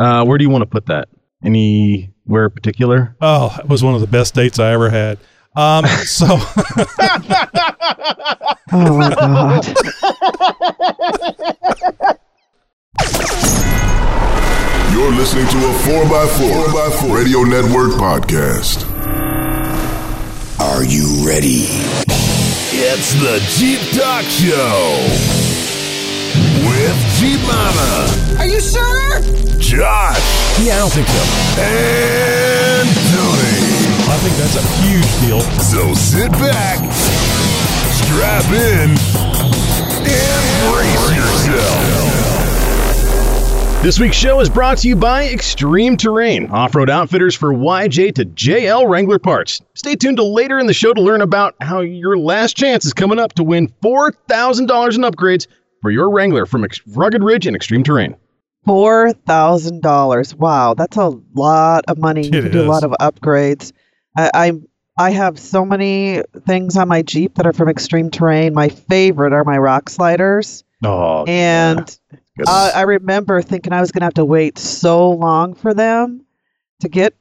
Uh, where do you want to put that? Anywhere particular? Oh, it was one of the best dates I ever had. Um, so Oh my god. You're listening to a 4x4, 4x4 Radio Network podcast. Are you ready? It's the Jeep Talk Show with Jeep Mama, Are you sure? Josh, Yeah, I don't think so. and Tony. I think that's a huge deal. So sit back, strap in, and brace yourself. This week's show is brought to you by Extreme Terrain, off-road outfitters for YJ to JL Wrangler parts. Stay tuned to later in the show to learn about how your last chance is coming up to win $4,000 in upgrades for your Wrangler from Ex- Rugged Ridge and Extreme Terrain. Four thousand dollars. Wow, that's a lot of money. You It can do a lot of upgrades. I, I I have so many things on my Jeep that are from extreme terrain. My favorite are my rock sliders, Oh, and good. uh, I remember thinking I was going to have to wait so long for them to get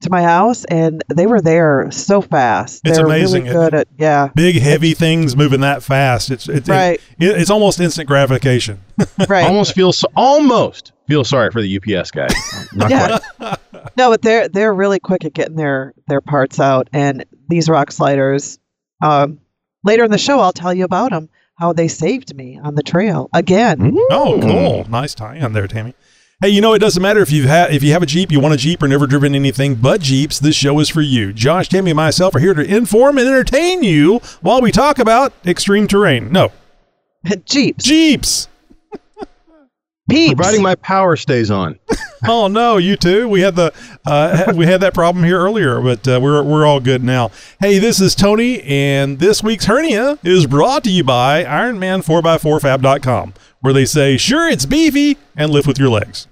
to my house, and they were there so fast. It's They're amazing, Really good at yeah. Big, heavy things moving that fast. It's it's Right. it- it's almost instant gratification. Right. almost feels so, almost feel sorry for the UPS guy. Not Yeah. quite. No, but they're they're really quick at getting their their parts out, and these rock sliders. Um, later in the show, I'll tell you about them. How they saved me on the trail again. Oh, cool. Nice tie in there, Tammy. Hey, you know it doesn't matter if you've had if you have a Jeep, you want a Jeep, or never driven anything but Jeeps. This show is for you. Josh, Tammy, and myself are here to inform and entertain you while we talk about extreme terrain. No, Jeeps, Jeeps. peeps. Providing my power stays on. Oh no, you too. We had the uh, we had that problem here earlier, but uh, we're we're all good now. Hey, this is Tony, and this week's hernia is brought to you by IronMan4x4Fab.com, where they say, "Sure, it's beefy and lift with your legs."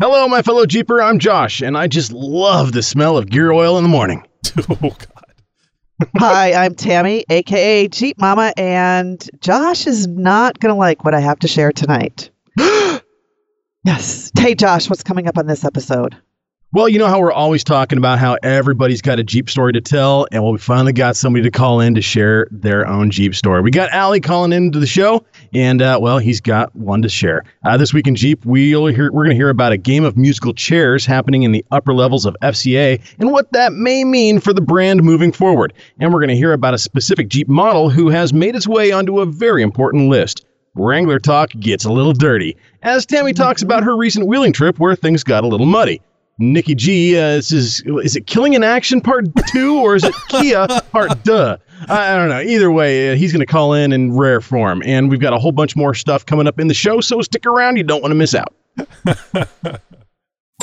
Hello, my fellow Jeeper. I'm Josh, and I just love the smell of gear oil in the morning. oh God. Hi, I'm Tammy, aka Jeep Mama, and Josh is not gonna like what I have to share tonight. yes. Hey, Josh, what's coming up on this episode? Well, you know how we're always talking about how everybody's got a Jeep story to tell, and well, we finally got somebody to call in to share their own Jeep story. We got Allie calling into the show, and uh, well, he's got one to share. Uh, this week in Jeep, we'll hear, we're going to hear about a game of musical chairs happening in the upper levels of FCA and what that may mean for the brand moving forward. And we're going to hear about a specific Jeep model who has made its way onto a very important list. Wrangler talk gets a little dirty as Tammy talks about her recent wheeling trip where things got a little muddy. Nikki G, uh, this is is it Killing in Action Part Two or is it Kia Part Duh? I, I don't know. Either way, uh, he's going to call in in rare form, and we've got a whole bunch more stuff coming up in the show. So stick around; you don't want to miss out.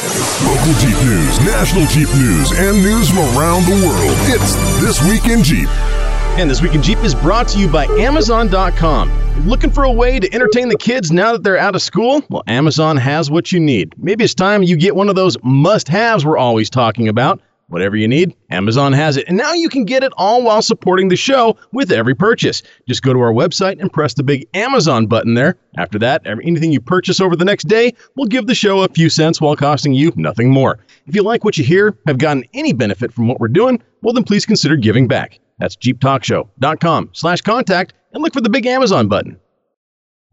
Local Jeep news, national Jeep news, and news from around the world. It's This Week in Jeep. And this week in Jeep is brought to you by Amazon.com. Looking for a way to entertain the kids now that they're out of school? Well, Amazon has what you need. Maybe it's time you get one of those must-haves we're always talking about. Whatever you need, Amazon has it. And now you can get it all while supporting the show with every purchase. Just go to our website and press the big Amazon button there. After that, anything you purchase over the next day will give the show a few cents while costing you nothing more. If you like what you hear, have gotten any benefit from what we're doing, well then please consider giving back. That's jeeptalkshow.com slash contact and look for the big Amazon button.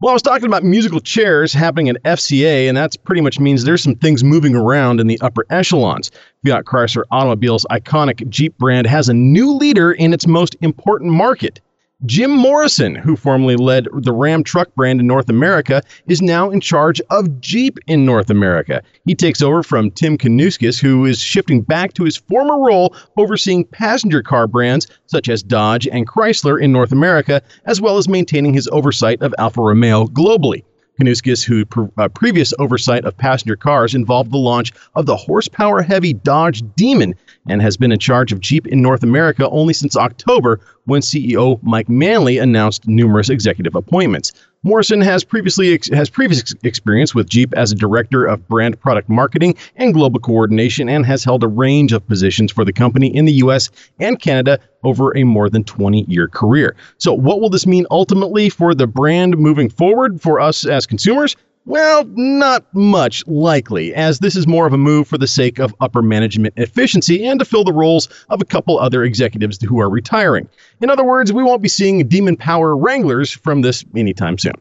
Well, I was talking about musical chairs happening at FCA, and that's pretty much means there's some things moving around in the upper echelons. Fiat Chrysler Automobile's iconic Jeep brand has a new leader in its most important market. Jim Morrison, who formerly led the Ram truck brand in North America, is now in charge of Jeep in North America. He takes over from Tim Kuniskis, who is shifting back to his former role overseeing passenger car brands such as Dodge and Chrysler in North America, as well as maintaining his oversight of Alfa Romeo globally. Kuniskis, who uh, previous oversight of passenger cars involved the launch of the horsepower heavy Dodge Demon and has been in charge of Jeep in North America only since October when CEO Mike Manley announced numerous executive appointments. Morrison has previously ex- has previous ex- experience with Jeep as a director of brand product marketing and global coordination and has held a range of positions for the company in the US and Canada over a more than 20 year career. So what will this mean ultimately for the brand moving forward for us as consumers? Well, not much likely, as this is more of a move for the sake of upper management efficiency and to fill the roles of a couple other executives who are retiring. In other words, we won't be seeing Demon Power Wranglers from this anytime soon.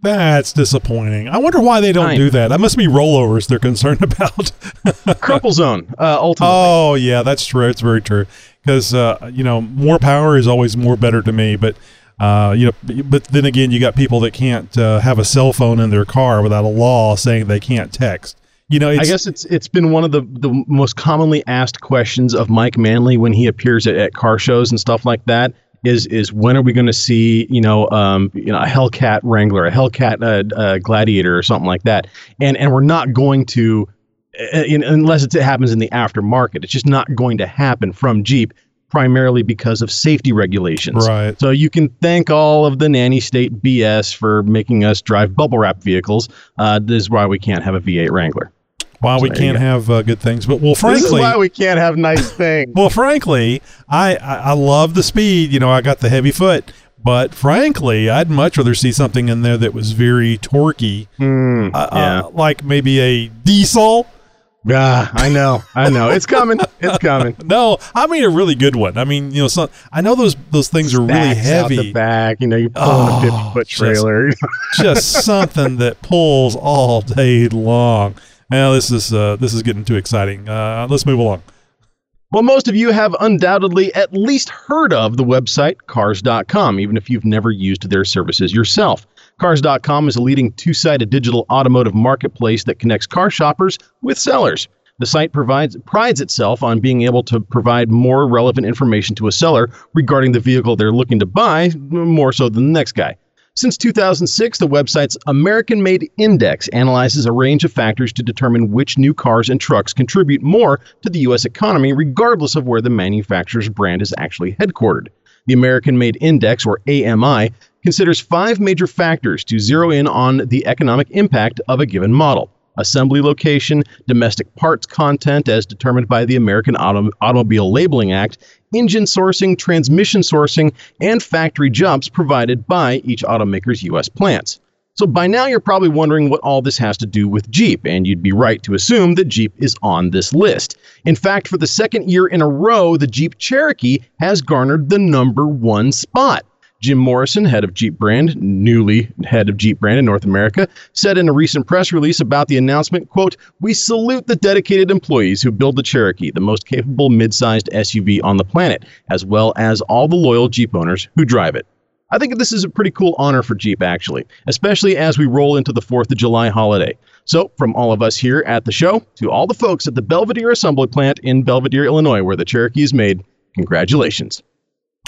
That's disappointing. I wonder why they don't I- do that. That must be rollovers they're concerned about. Crumple Zone, uh, ultimately. oh yeah, that's true. It's very true. Because uh, you know, more power is always more better to me. But uh, you know, but then again, you got people that can't uh, have a cell phone in their car without a law saying they can't text. You know, it's, I guess it's it's been one of the, the most commonly asked questions of Mike Manley when he appears at, at car shows and stuff like that. Is is when are we going to see you know um, you know a Hellcat Wrangler, a Hellcat uh, uh, Gladiator, or something like that? And and we're not going to uh, in, unless it happens in the aftermarket. It's just not going to happen from Jeep, primarily because of safety regulations. Right. So you can thank all of the nanny state BS for making us drive bubble wrap vehicles. Uh, this is why we can't have a V8 Wrangler. why we can't have uh, good things. But well, frankly, this is why we can't have nice things. Well, frankly, I, I I love the speed. You know, I got the heavy foot, but frankly, I'd much rather see something in there that was very torquey, Hmm, uh, yeah. uh, like maybe a diesel. Yeah, I know. I know. It's coming. It's coming. No, I mean a really good one. I mean, you know, some, I know those those things are really Stacks out the heavy. back. You know, you pull in a Oh, 50 foot just- trailer. Just something that pulls all day long. Now this is uh, this is getting too exciting. Uh, let's move along. well, most of you have undoubtedly at least heard of the website cars.com, even if you've never used their services yourself. Cars.com is a leading two sided digital automotive marketplace that connects car shoppers with sellers. The site provides prides itself on being able to provide more relevant information to a seller regarding the vehicle they're looking to buy, more so than the next guy. Since 2006, the website's American Made Index analyzes a range of factors to determine which new cars and trucks contribute more to the U.S. economy, regardless of where the manufacturer's brand is actually headquartered. The American Made Index, or AMI, considers five major factors to zero in on the economic impact of a given model assembly location, domestic parts content as determined by the American Auto- Automobile Labeling Act, engine sourcing, transmission sourcing, and factory jobs provided by each automaker's U.S. plants. So by now you're probably wondering what all this has to do with Jeep, and you'd be right to assume that Jeep is on this list. In fact, for the second year in a row, the Jeep Cherokee has garnered the number one spot. Jim Morrison, head of Jeep brand, newly head of Jeep brand in North America, said in a recent press release about the announcement, quote, "We salute the dedicated employees who build the Cherokee, the most capable mid-sized SUV on the planet, as well as all the loyal Jeep owners who drive it." I think this is a pretty cool honor for Jeep, actually, especially as we roll into the 4th of July holiday. So, from all of us here at the show to all the folks at the Belvidere Assembly Plant in Belvidere, Illinois, where the Cherokee is made, congratulations.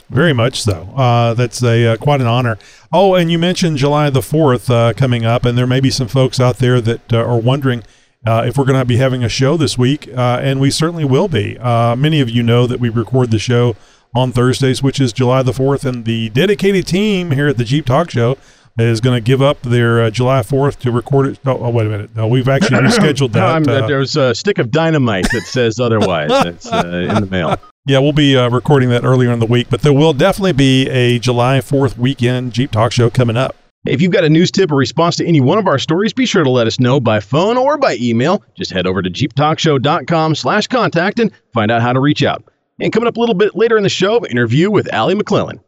Very much so. Uh, that's a uh, quite an honor. Oh, and you mentioned July the fourth uh, coming up, and there may be some folks out there that uh, are wondering uh, if we're going to be having a show this week, uh, and we certainly will be. Uh, many of you know that we record the show on Thursdays, which is July the fourth, and the dedicated team here at the Jeep Talk Show is going to give up their uh, July fourth to record it. Oh, oh, wait a minute. No, we've actually rescheduled No, that. uh, there's a stick of dynamite that says otherwise. It's uh, in the mail. Yeah, we'll be uh, recording that earlier in the week, but there will definitely be a July 4th weekend Jeep Talk show coming up. If you've got a news tip or response to any one of our stories, be sure to let us know by phone or by email. Just head over to jeeptalkshow.com slash contact and find out how to reach out. And coming up a little bit later in the show, interview with Allie McClellan.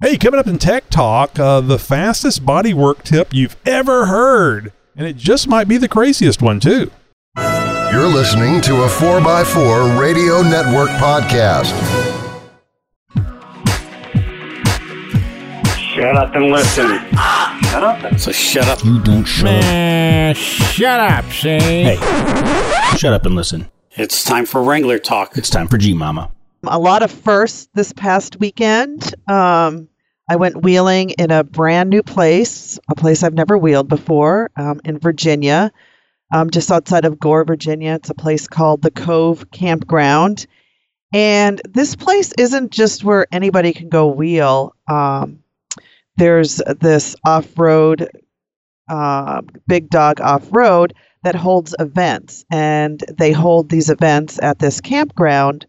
Hey, coming up in Tech Talk, uh, the fastest bodywork tip you've ever heard. And it just might be the craziest one, too. You're listening to a 4x4 Radio Network podcast. Shut up and listen. Shut up and So shut up. You don't shut up. Shut up, see? Hey, shut up and listen. It's time for Wrangler talk. It's time for Jeep Mama. a lot of firsts this past weekend. Um, I went wheeling in a brand new place, a place I've never wheeled before, um, in Virginia, um, just outside of Gore, Virginia. It's a place called the Cove Campground. And this place isn't just where anybody can go wheel. Um, there's this off road, uh, big dog off road that holds events. And they hold these events at this campground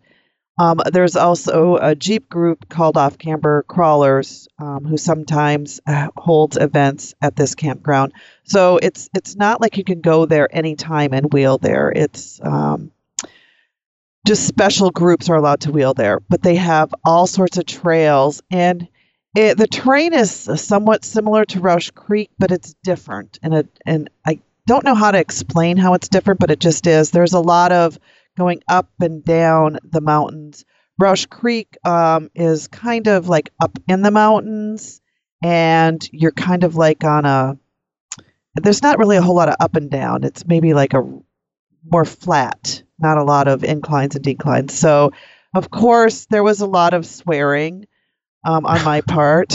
Um, there's also a Jeep group called Off Camber Crawlers, um, who sometimes uh, holds events at this campground. So it's it's not like you can go there anytime and wheel there. It's um, just special groups are allowed to wheel there, but they have all sorts of trails and it, the terrain is somewhat similar to Rausch Creek, but it's different. And it, and I don't know how to explain how it's different, but it just is. There's a lot of going up and down the mountains. Rausch Creek um, is kind of like up in the mountains, and you're kind of like on a. There's not really a whole lot of up and down. It's maybe like a more flat, not a lot of inclines and declines. So, of course, there was a lot of swearing um, on my part.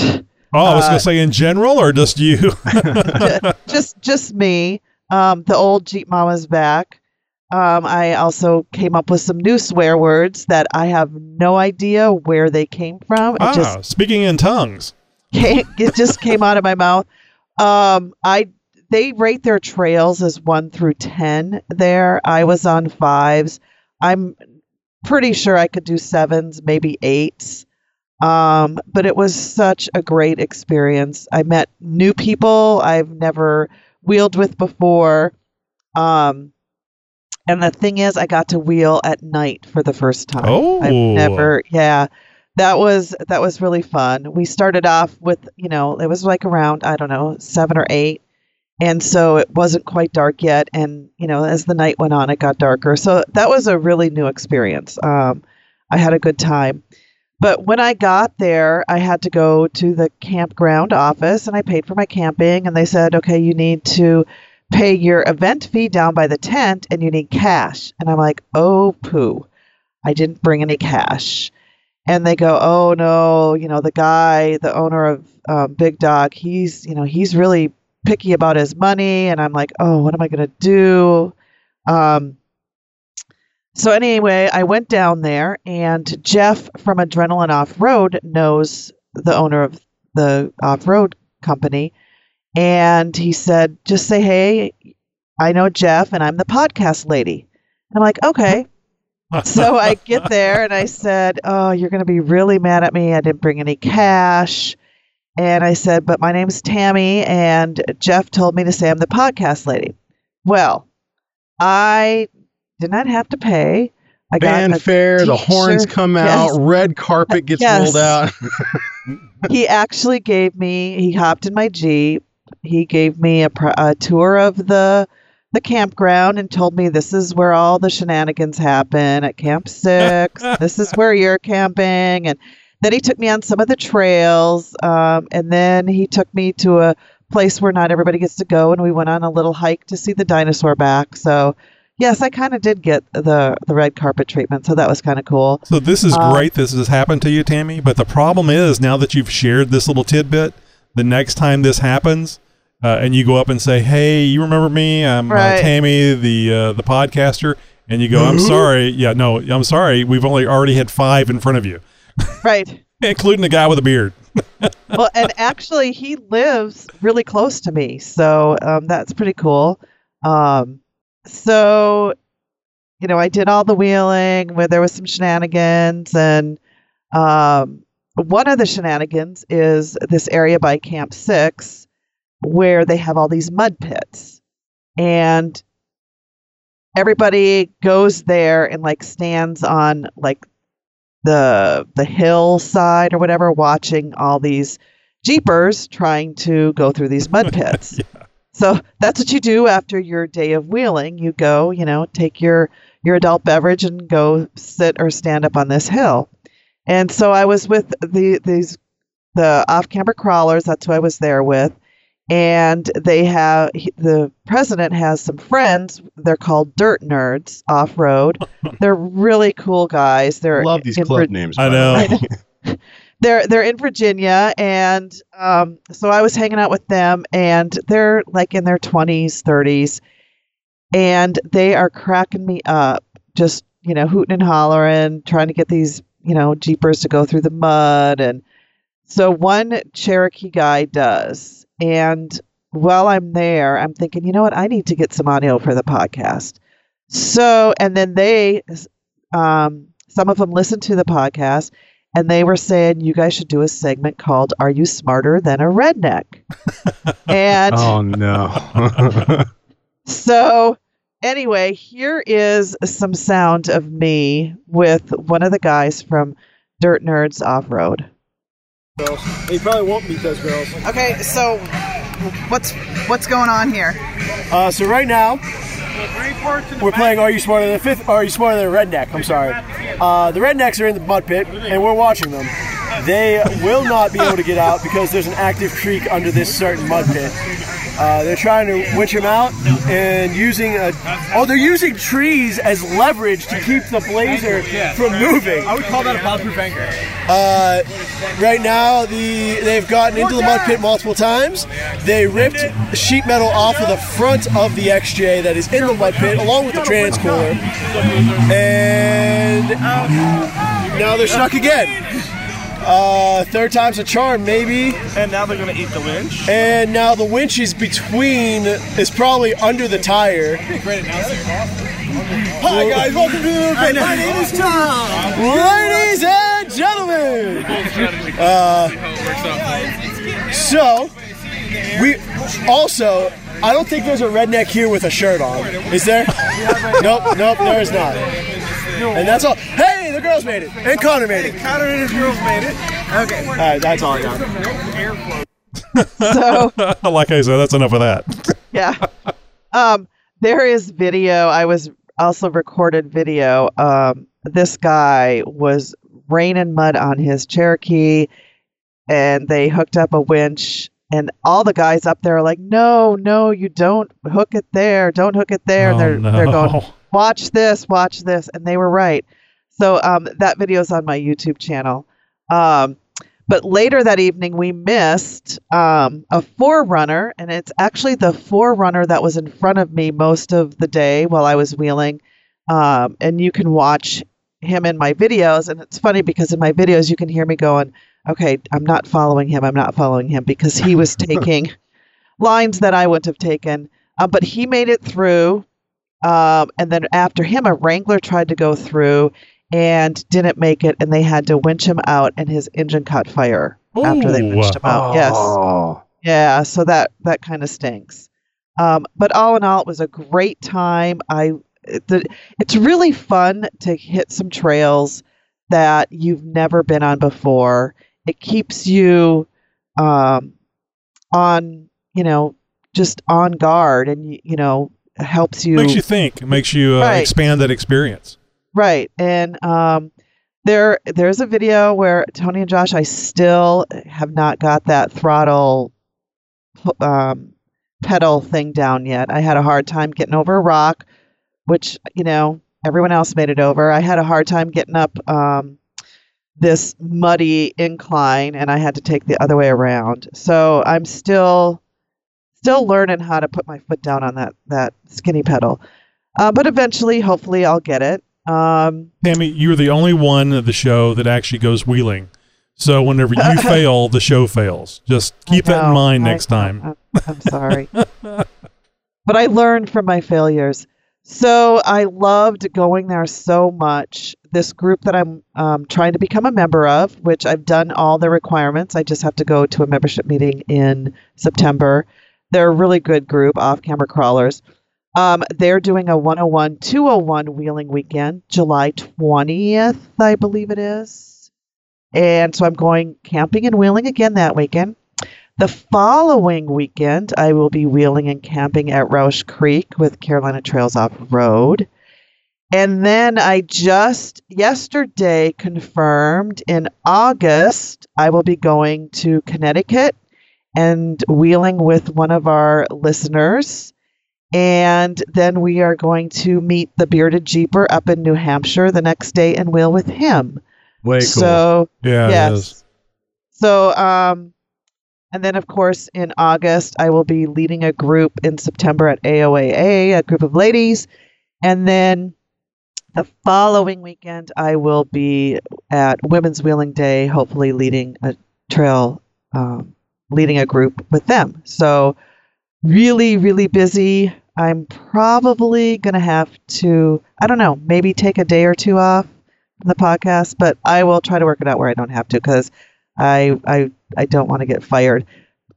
Oh, I was Uh, going to say in general or just you? just just me. Um, the old Jeep Mama's back. Um, I also came up with some new swear words that I have no idea where they came from. It ah, just speaking in tongues. came, it just came out of my mouth. Um, I they rate their trails as one through ten. There, I was on fives. I'm pretty sure I could do sevens, maybe eights. Um, but it was such a great experience. I met new people I've never wheeled with before. Um, and the thing is, I got to wheel at night for the first time. Oh. I've never, yeah, that was that was really fun. We started off with, you know, it was like around I don't know seven or eight, and so it wasn't quite dark yet. And you know, as the night went on, it got darker. So that was a really new experience. Um, I had a good time. But when I got there, I had to go to the campground office and I paid for my camping. And they said, okay, you need to pay your event fee down by the tent and you need cash. And I'm like, oh, poo. I didn't bring any cash. And they go, oh, no, you know, the guy, the owner of um, Big Dog, he's, you know, he's really picky about his money. And I'm like, oh, what am I going to do? Um, so anyway, I went down there, and Jeff from Adrenaline Off Road knows the owner of the off road company, and he said, "Just say hey, I know Jeff, and I'm the podcast lady." I'm like, "Okay." so I get there, and I said, "Oh, you're going to be really mad at me. I didn't bring any cash." And I said, "But my name's Tammy, and Jeff told me to say I'm the podcast lady." Well, I did not have to pay. I Fanfare, the horns come Yes. out, red carpet gets Yes. rolled out. he actually gave me he hopped in my jeep he gave me a, a tour of the the campground and told me this is where all the shenanigans happen at camp six this is where you're camping and then he took me on some of the trails um, and then he took me to a place where not everybody gets to go and we went on a little hike to see the dinosaur back so yes i kind of did get the the red carpet treatment so that was kind of cool So this is Um, great. This has happened to you, Tammy. But the problem is now that you've shared this little tidbit, the next time this happens, uh, and you go up and say, "Hey, you remember me? I'm uh, Tammy, the uh, the podcaster," and you go, "I'm sorry. Yeah, no, I'm sorry. We've only already had five in front of you, right including the guy with a beard." well, and actually, he lives really close to me, so um, that's pretty cool. Um, so, you know, I did all the wheeling where there was some shenanigans, and um, one of the shenanigans is this area by Camp Six where they have all these mud pits, and everybody goes there and like stands on like the the hillside or whatever watching all these jeepers trying to go through these mud pits. So that's what you do after your day of wheeling. You go you know take your your adult beverage and go sit or stand up on this hill and so i was with the these the off camber crawlers that's who i was there with and they have the president has some friends they're called dirt nerds off road they're really cool guys they're Love these in club Vir- names. I by the know. they're they're in Virginia, and um, so I was hanging out with them, and they're like in their twenties, thirties, and they are cracking me up, just you know, hooting and hollering, trying to get these you know jeepers to go through the mud, and so one Cherokee guy does, and while I'm there, I'm thinking, you know what, I need to get some audio for the podcast. So, and then they um, some of them listen to the podcast, and they were saying you guys should do a segment called "Are You Smarter Than a Redneck?" and Oh no. so, anyway, here is some sound of me with one of the guys from Dirt Nerds Off Road. You probably won't meet those girls. Okay, so what's what's going on here? Uh, so right now, we're playing Are You Smarter Than a Fifth? Are You Smarter Than a Redneck? I'm sorry. Uh, the rednecks are in the mud pit, and we're watching them. They will not be able to get out because there's an active creek under this certain mud pit. Uh, they're trying to winch him out and using a. Oh, they're using trees as leverage to keep the blazer from moving. I would call that a bomb-proof anchor. Uh, right now, the they've gotten into the mud pit multiple times. They ripped sheet metal off of the front of the XJ that is in the mud pit, along with the trans cooler, and now they're stuck again. Uh, third time's a charm, maybe. And now they're gonna eat the winch. And now the winch is between, is probably under the tire. Great announcer. Hi guys, welcome to the My name is Tom. Ladies and gentlemen. Uh, so we also, I don't think there's a redneck here with a shirt on. Is there? nope, nope, there is not. And that's all. Hey, the girls made it, and Connor made it. Connor and his girls made it. Okay. All right, that's all I got. So, like I said, that's enough of that. yeah. Um, there is video. I was also recorded video. Um, this guy was raining mud on his Cherokee, and they hooked up a winch. And all the guys up there are like, "No, no, you don't hook it there. Don't hook it there." Oh, and they're they're going, "Watch this, watch this," and they were right. So um, that video is on my YouTube channel. Um, but later that evening, we missed um, a 4Runner, and it's actually the 4Runner that was in front of me most of the day while I was wheeling. Um, and you can watch him in my videos. And it's funny because in my videos, you can hear me going, okay, I'm not following him. I'm not following him because he was taking lines that I wouldn't have taken. Uh, but he made it through. Um, and then after him, a Wrangler tried to go through and didn't make it, and they had to winch him out, and his engine caught fire after they winched him out. Yes. Oh. Yeah, so that that kind of stinks. Um, but all in all, it was a great time. I the, it's really fun to hit some trails that you've never been on before. It keeps you um, on, you know, just on guard, and you, you know helps you makes you think. Makes you uh, Right. expand that experience. Right. And um, there there's a video where Tony and Josh, I still have not got that throttle um, pedal thing down yet. I had a hard time getting over a rock, which, you know, everyone else made it over. I had a hard time getting up um, this muddy incline and I had to take the other way around. So I'm still still learning how to put my foot down on that that skinny pedal. Uh, but eventually, hopefully, I'll get it. Um, Tammy, you're the only one of the show that actually goes wheeling. So whenever you fail, the show fails. Just keep that in mind I- next time. I'm, I'm sorry. but I learned from my failures. So I loved going there so much. This group that I'm um, trying to become a member of, which I've done all the requirements, I just have to go to a membership meeting in September. They're a really good group, off camber crawlers. Um, they're doing a 101 201 wheeling weekend, July 20th, I believe it is. And so I'm going camping and wheeling again that weekend. The following weekend, I will be wheeling and camping at Rausch Creek with Carolina Trails Off Road. And then I just yesterday confirmed in August, I will be going to Connecticut and wheeling with one of our listeners. And then we are going to meet the Bearded Jeeper up in New Hampshire the next day and wheel with him. Way cool. So Yeah, yes. is. So, um, and then of course in August I will be leading a group in September at AOAA, a group of ladies, and then the following weekend I will be at Women's Wheeling Day, hopefully leading a trail, um, leading a group with them. So, really, really busy. I'm probably gonna have to, I don't know, maybe take a day or two off in the podcast, but I will try to work it out where I don't have to because I I I don't want to get fired.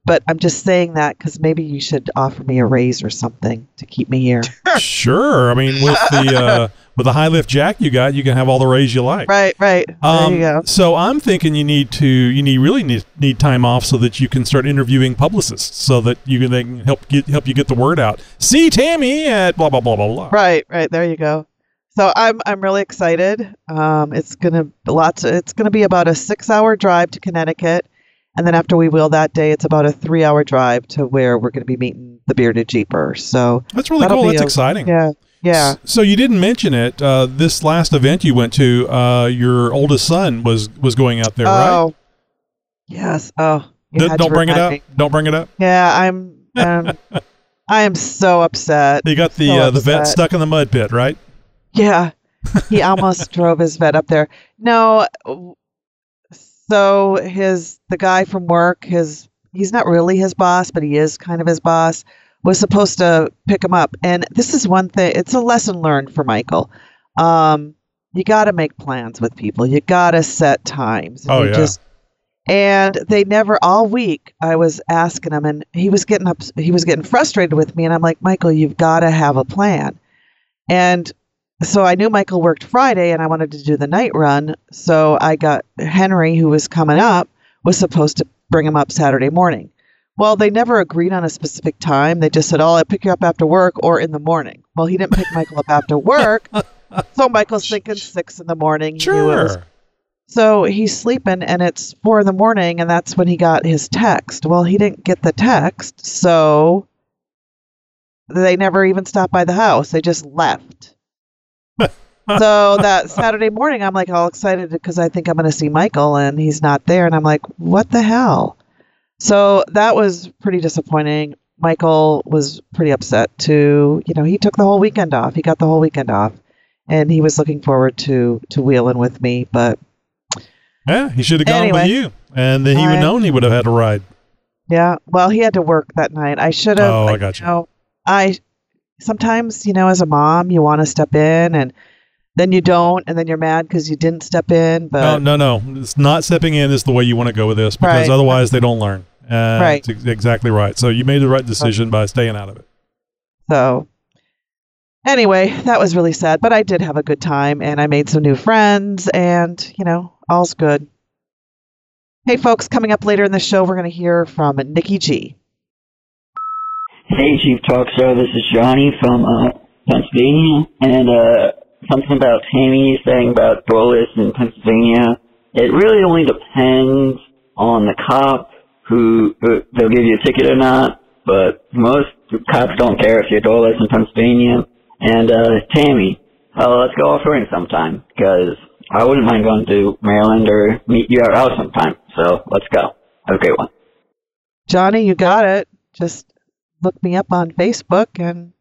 But I'm just saying that because maybe you should offer me a raise or something to keep me here. sure. I mean, with the uh, with the high lift jack you got, you can have all the raise you like. right, right. there Um, you go. So I'm thinking you need to you need really need, need time off so that you can start interviewing publicists so that you can they can help get help you get the word out. See Tammy at blah blah blah blah blah. Right, right. There you go. So I'm I'm really excited. Um, it's gonna lots. It's gonna be about a six-hour drive to Connecticut, and then after we wheel that day, it's about a three-hour drive to where we're gonna be meeting the bearded jeeper. So That's really cool. That's a- exciting. Yeah, yeah. So you didn't mention it. Uh, this last event you went to, uh, your oldest son was was going out there, right? oh, yes. Oh, don't bring it up. me. Don't bring it up. Yeah, I'm. Um, I am so upset. You got the So uh, the vet stuck in the mud pit, right? Yeah. He almost drove his vet up there. No. So his the guy from work, his he's not really his boss, but he is kind of his boss, was supposed to pick him up. And this is one thing, it's a lesson learned for Michael. Um you got to make plans with people. You got to set times. Oh, You yeah. Just and they never all week I was asking him and he was getting up he was getting frustrated with me and I'm like, "Michael, you've got to have a plan." And so I knew Michael worked Friday and I wanted to do the night run. So I got Henry, who was coming up, was supposed to bring him up Saturday morning. Well, they never agreed on a specific time. They just said, Oh, I'll pick you up after work or in the morning. Well, he didn't pick Michael up after work. So Michael's thinking six in the morning. He Sure. So he's sleeping and it's four in the morning and that's when he got his text. Well, he didn't get the text. So they never even stopped by the house. They just left. So that Saturday morning, I'm like all excited because I think I'm going to see Michael and he's not there. And I'm like, what the hell? So that was pretty disappointing. Michael was pretty upset too. You know, he took the whole weekend off. He got the whole weekend off and he was looking forward to, to wheeling with me. But Yeah, he should have gone with you, and then he would I- known he would have had a ride. yeah, well, he had to work that night. I should have. Oh, I got you. know, I sometimes, you know, as a mom, you want to step in and then you don't, and then you're mad because you didn't step in. But no, no, no. It's not stepping in is the way you want to go with this because Right. otherwise they don't learn. Uh, Right. That's ex- exactly right. So you made the right decision by staying out of it. So, anyway, that was really sad, but I did have a good time and I made some new friends and, you know, all's good. Hey, folks, coming up later in the show, we're going to hear from Nikki G. Hey, Jeep Talk Show. This is Johnny from uh, Pennsylvania, and uh, something about Tammy saying about doorless in Pennsylvania. It really only depends on the cop who who they'll give you a ticket or not. But most cops don't care if you're doorless in Pennsylvania. And uh, Tammy, uh, let's go off-roading sometime because I wouldn't mind going to Maryland or meet you out sometime. So let's go. Have a great one. Johnny, you got it. Just look me up on Facebook and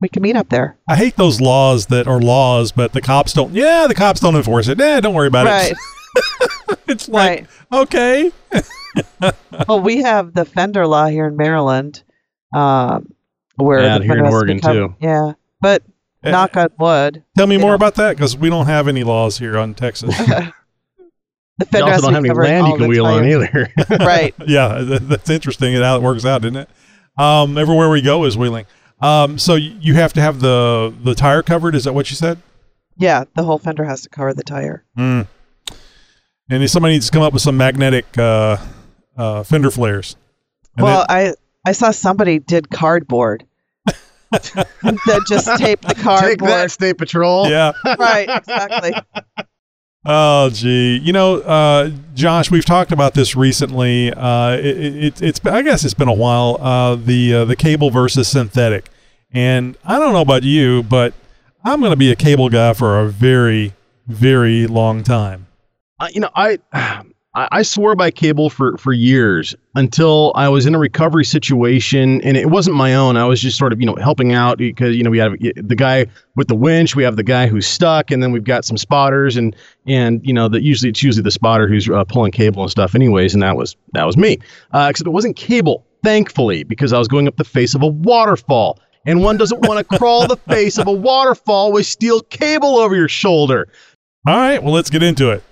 we can meet up there. I hate those laws that are laws, but the cops don't. Yeah, the cops don't enforce it. Eh, don't worry about Right. it. it's like okay. well, we have the fender law here in Maryland, um, where Yeah, the here in fender has Oregon, become- too. Yeah, but Eh. knock on wood, Tell me more about that because we don't have any laws here on Texas. the You fender also has to don't have any covering land you can the wheel on either. right. yeah, th- that's interesting how it works out, isn't it? Um, everywhere we go is wheeling. Um, so you have to have the the tire covered. Is that what you said? Yeah, the whole fender has to cover the tire. Mm. And if somebody needs to come up with some magnetic uh, uh, fender flares. And well, I I saw somebody did cardboard. that just taped the cardboard. Take that, State Patrol. yeah. Right, exactly. Oh, gee. You know, uh, Josh, we've talked about this recently. Uh, it, I guess it's been a while. Uh, the uh, the cable versus synthetic, and I don't know about you, but I'm going to be a cable guy for a very, very long time. Uh, you know, I, I I swore by cable for for years until I was in a recovery situation, and it wasn't my own. I was just sort of you know helping out because you know we have the guy with the winch, we have the guy who's stuck, and then we've got some spotters, and and you know that usually it's usually the spotter who's uh, pulling cable and stuff, anyways, and that was that was me. Uh, except it wasn't cable, thankfully, because I was going up the face of a waterfall. And one doesn't want to crawl the face of a waterfall with steel cable over your shoulder. All right, well, let's get into it.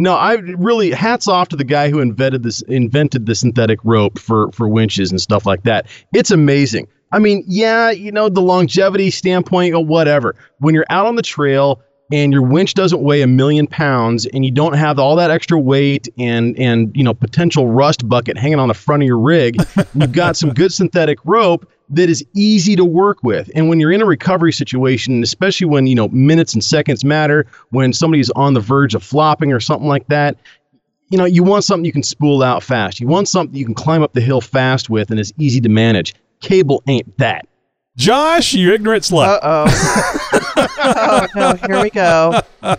No, I really hats off to the guy who invented this invented the synthetic rope for for winches and stuff like that. It's amazing. I mean, yeah, you know, the longevity standpoint or whatever. When you're out on the trail and your winch doesn't weigh a million pounds and you don't have all that extra weight and and you know potential rust bucket hanging on the front of your rig, you've got some good synthetic rope that is easy to work with. And when you're in a recovery situation, especially when you know minutes and seconds matter, when somebody's on the verge of flopping or something like that, you know, you want something you can spool out fast. You want something you can climb up the hill fast with and is easy to manage. Cable ain't that. Josh, you ignorant slut. Uh oh. oh no, here we go.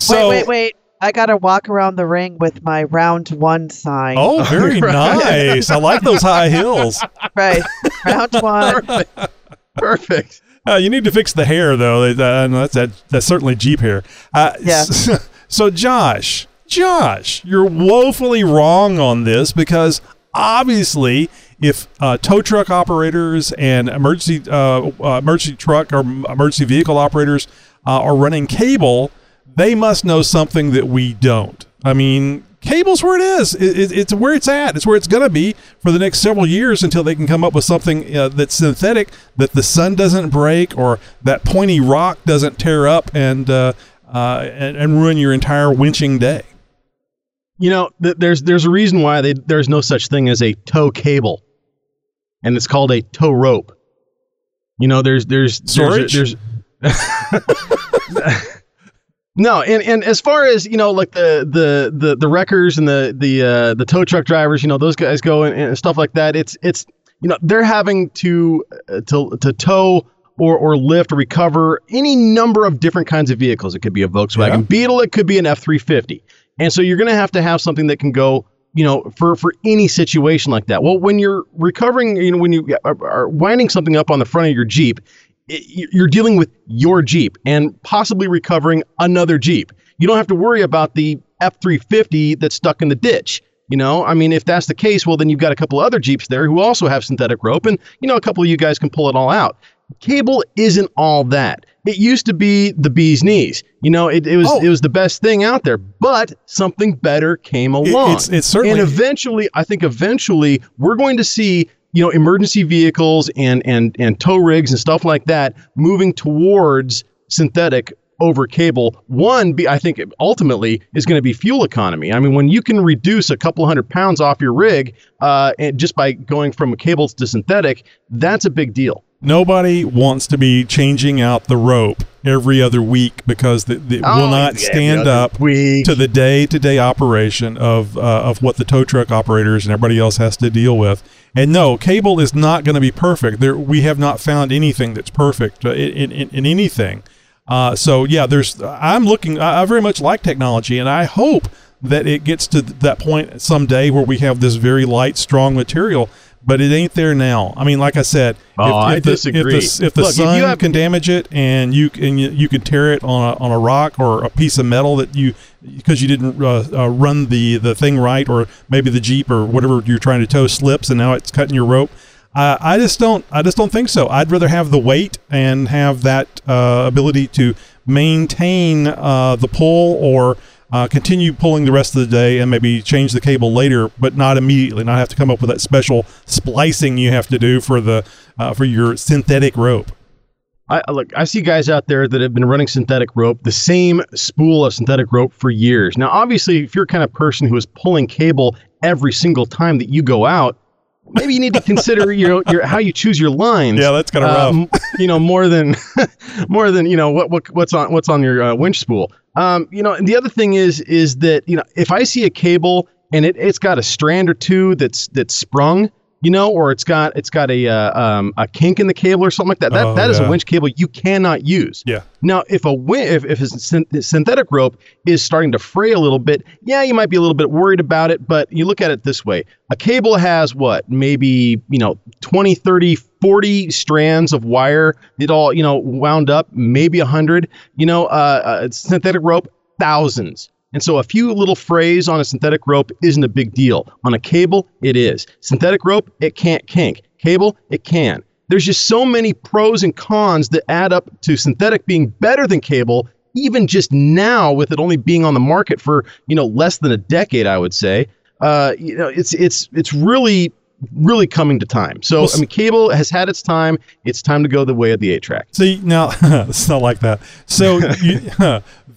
So, wait, wait, wait. I gotta walk around the ring with my round one sign. Oh, very nice. I like those high heels. Right. Round one. Perfect. Perfect. Uh, you need to fix the hair, though. Uh, that's that, that's certainly Jeep hair. Uh, Yeah. So, Josh, Josh, you're woefully wrong on this because obviously, if uh, tow truck operators and emergency uh, uh, emergency truck or emergency vehicle operators uh, are running cable, they must know something that we don't. I mean, cable's where it is. It, it, it's where it's at. It's where it's going to be for the next several years until they can come up with something uh, that's synthetic, that the sun doesn't break or that pointy rock doesn't tear up and uh, uh, and, and ruin your entire winching day. You know, th- there's there's a reason why they, there's no such thing as a tow cable, and it's called a tow rope. You know, there's there's Storage? There's, there's no, and, and as far as you know, like the the the the wreckers and the the uh, the tow truck drivers, you know, those guys go and, and stuff like that. It's it's you know they're having to uh, to to tow or or lift or recover any number of different kinds of vehicles. It could be a Volkswagen Yeah. Beetle, it could be an F three fifty, and so you're going to have to have something that can go. You know, for for any situation like that. Well, when you're recovering, you know, when you are, are winding something up on the front of your Jeep, it, you're dealing with your Jeep and possibly recovering another Jeep. You don't have to worry about the F 350 that's stuck in the ditch. You know, I mean, if that's the case, well, then you've got a couple other Jeeps there who also have synthetic rope, and, you know, a couple of you guys can pull it all out. Cable isn't all that. It used to be the bee's knees. You know, it, it was Oh. it was the best thing out there, but something better came along. it's- it's certainly- and eventually, I think eventually we're going to see you know emergency vehicles and and and tow rigs and stuff like that moving towards synthetic over cable. One be i think ultimately is going to be fuel economy. I mean when you can reduce a couple hundred pounds off your rig uh, and just by going from cables to synthetic that's a big deal. Nobody wants to be changing out the rope every other week because they Oh, will not stand up week. to the day-to-day operation of uh, of what the tow truck operators and everybody else has to deal with. And no, cable is not going to be perfect. There, we have not found anything that's perfect uh, in, in, in anything. Uh, so yeah, there's. I'm looking. I, I very much like technology, and I hope that it gets to that point someday where we have this very light, strong material. But it ain't there now. I mean, like I said, Oh, I the, disagree. If the, if the Look, if you sun have- can damage it, and you and you, you can tear it on a, on a rock or a piece of metal that you because you didn't uh, uh, run the the thing right, or maybe the jeep or whatever you're trying to tow slips, and now it's cutting your rope. Uh, I just don't. I just don't think so. I'd rather have the weight and have that uh, ability to maintain uh, the pull or uh, continue pulling the rest of the day and maybe change the cable later, but not immediately. Not have to come up with that special splicing you have to do for the uh, for your synthetic rope. I look, I see guys out there that have been running synthetic rope, the same spool of synthetic rope for years. Now, obviously, if you're kind of person who is pulling cable every single time that you go out, maybe you need to consider your your how you choose your lines. Yeah, that's kinda rough. Um, you know, more than more than you know what, what what's on what's on your uh, winch spool. Um, you know, and the other thing is is that you know if I see a cable and it it's got a strand or two that's that's sprung, you know, or it's got it's got a uh, um, a kink in the cable or something like that. That Oh, that is yeah. a winch cable you cannot use. Yeah. Now, if a win- if if a syn- synthetic rope is starting to fray a little bit, yeah, you might be a little bit worried about it. But you look at it this way: a cable has what, maybe you know, 20, 30, 40 strands of wire. It all you know wound up, maybe a hundred. You know, uh, uh, synthetic rope, thousands. And so a few little frays on a synthetic rope isn't a big deal. On a cable, it is. Synthetic rope, it can't kink. Cable, it can. there's just so many pros and cons that add up to synthetic being better than cable even just now with it only being on the market for you know less than a decade i would say uh, you know it's it's it's really really coming to time so i mean cable has had its time it's time to go the way of the eight track See now, it's not like that. So you,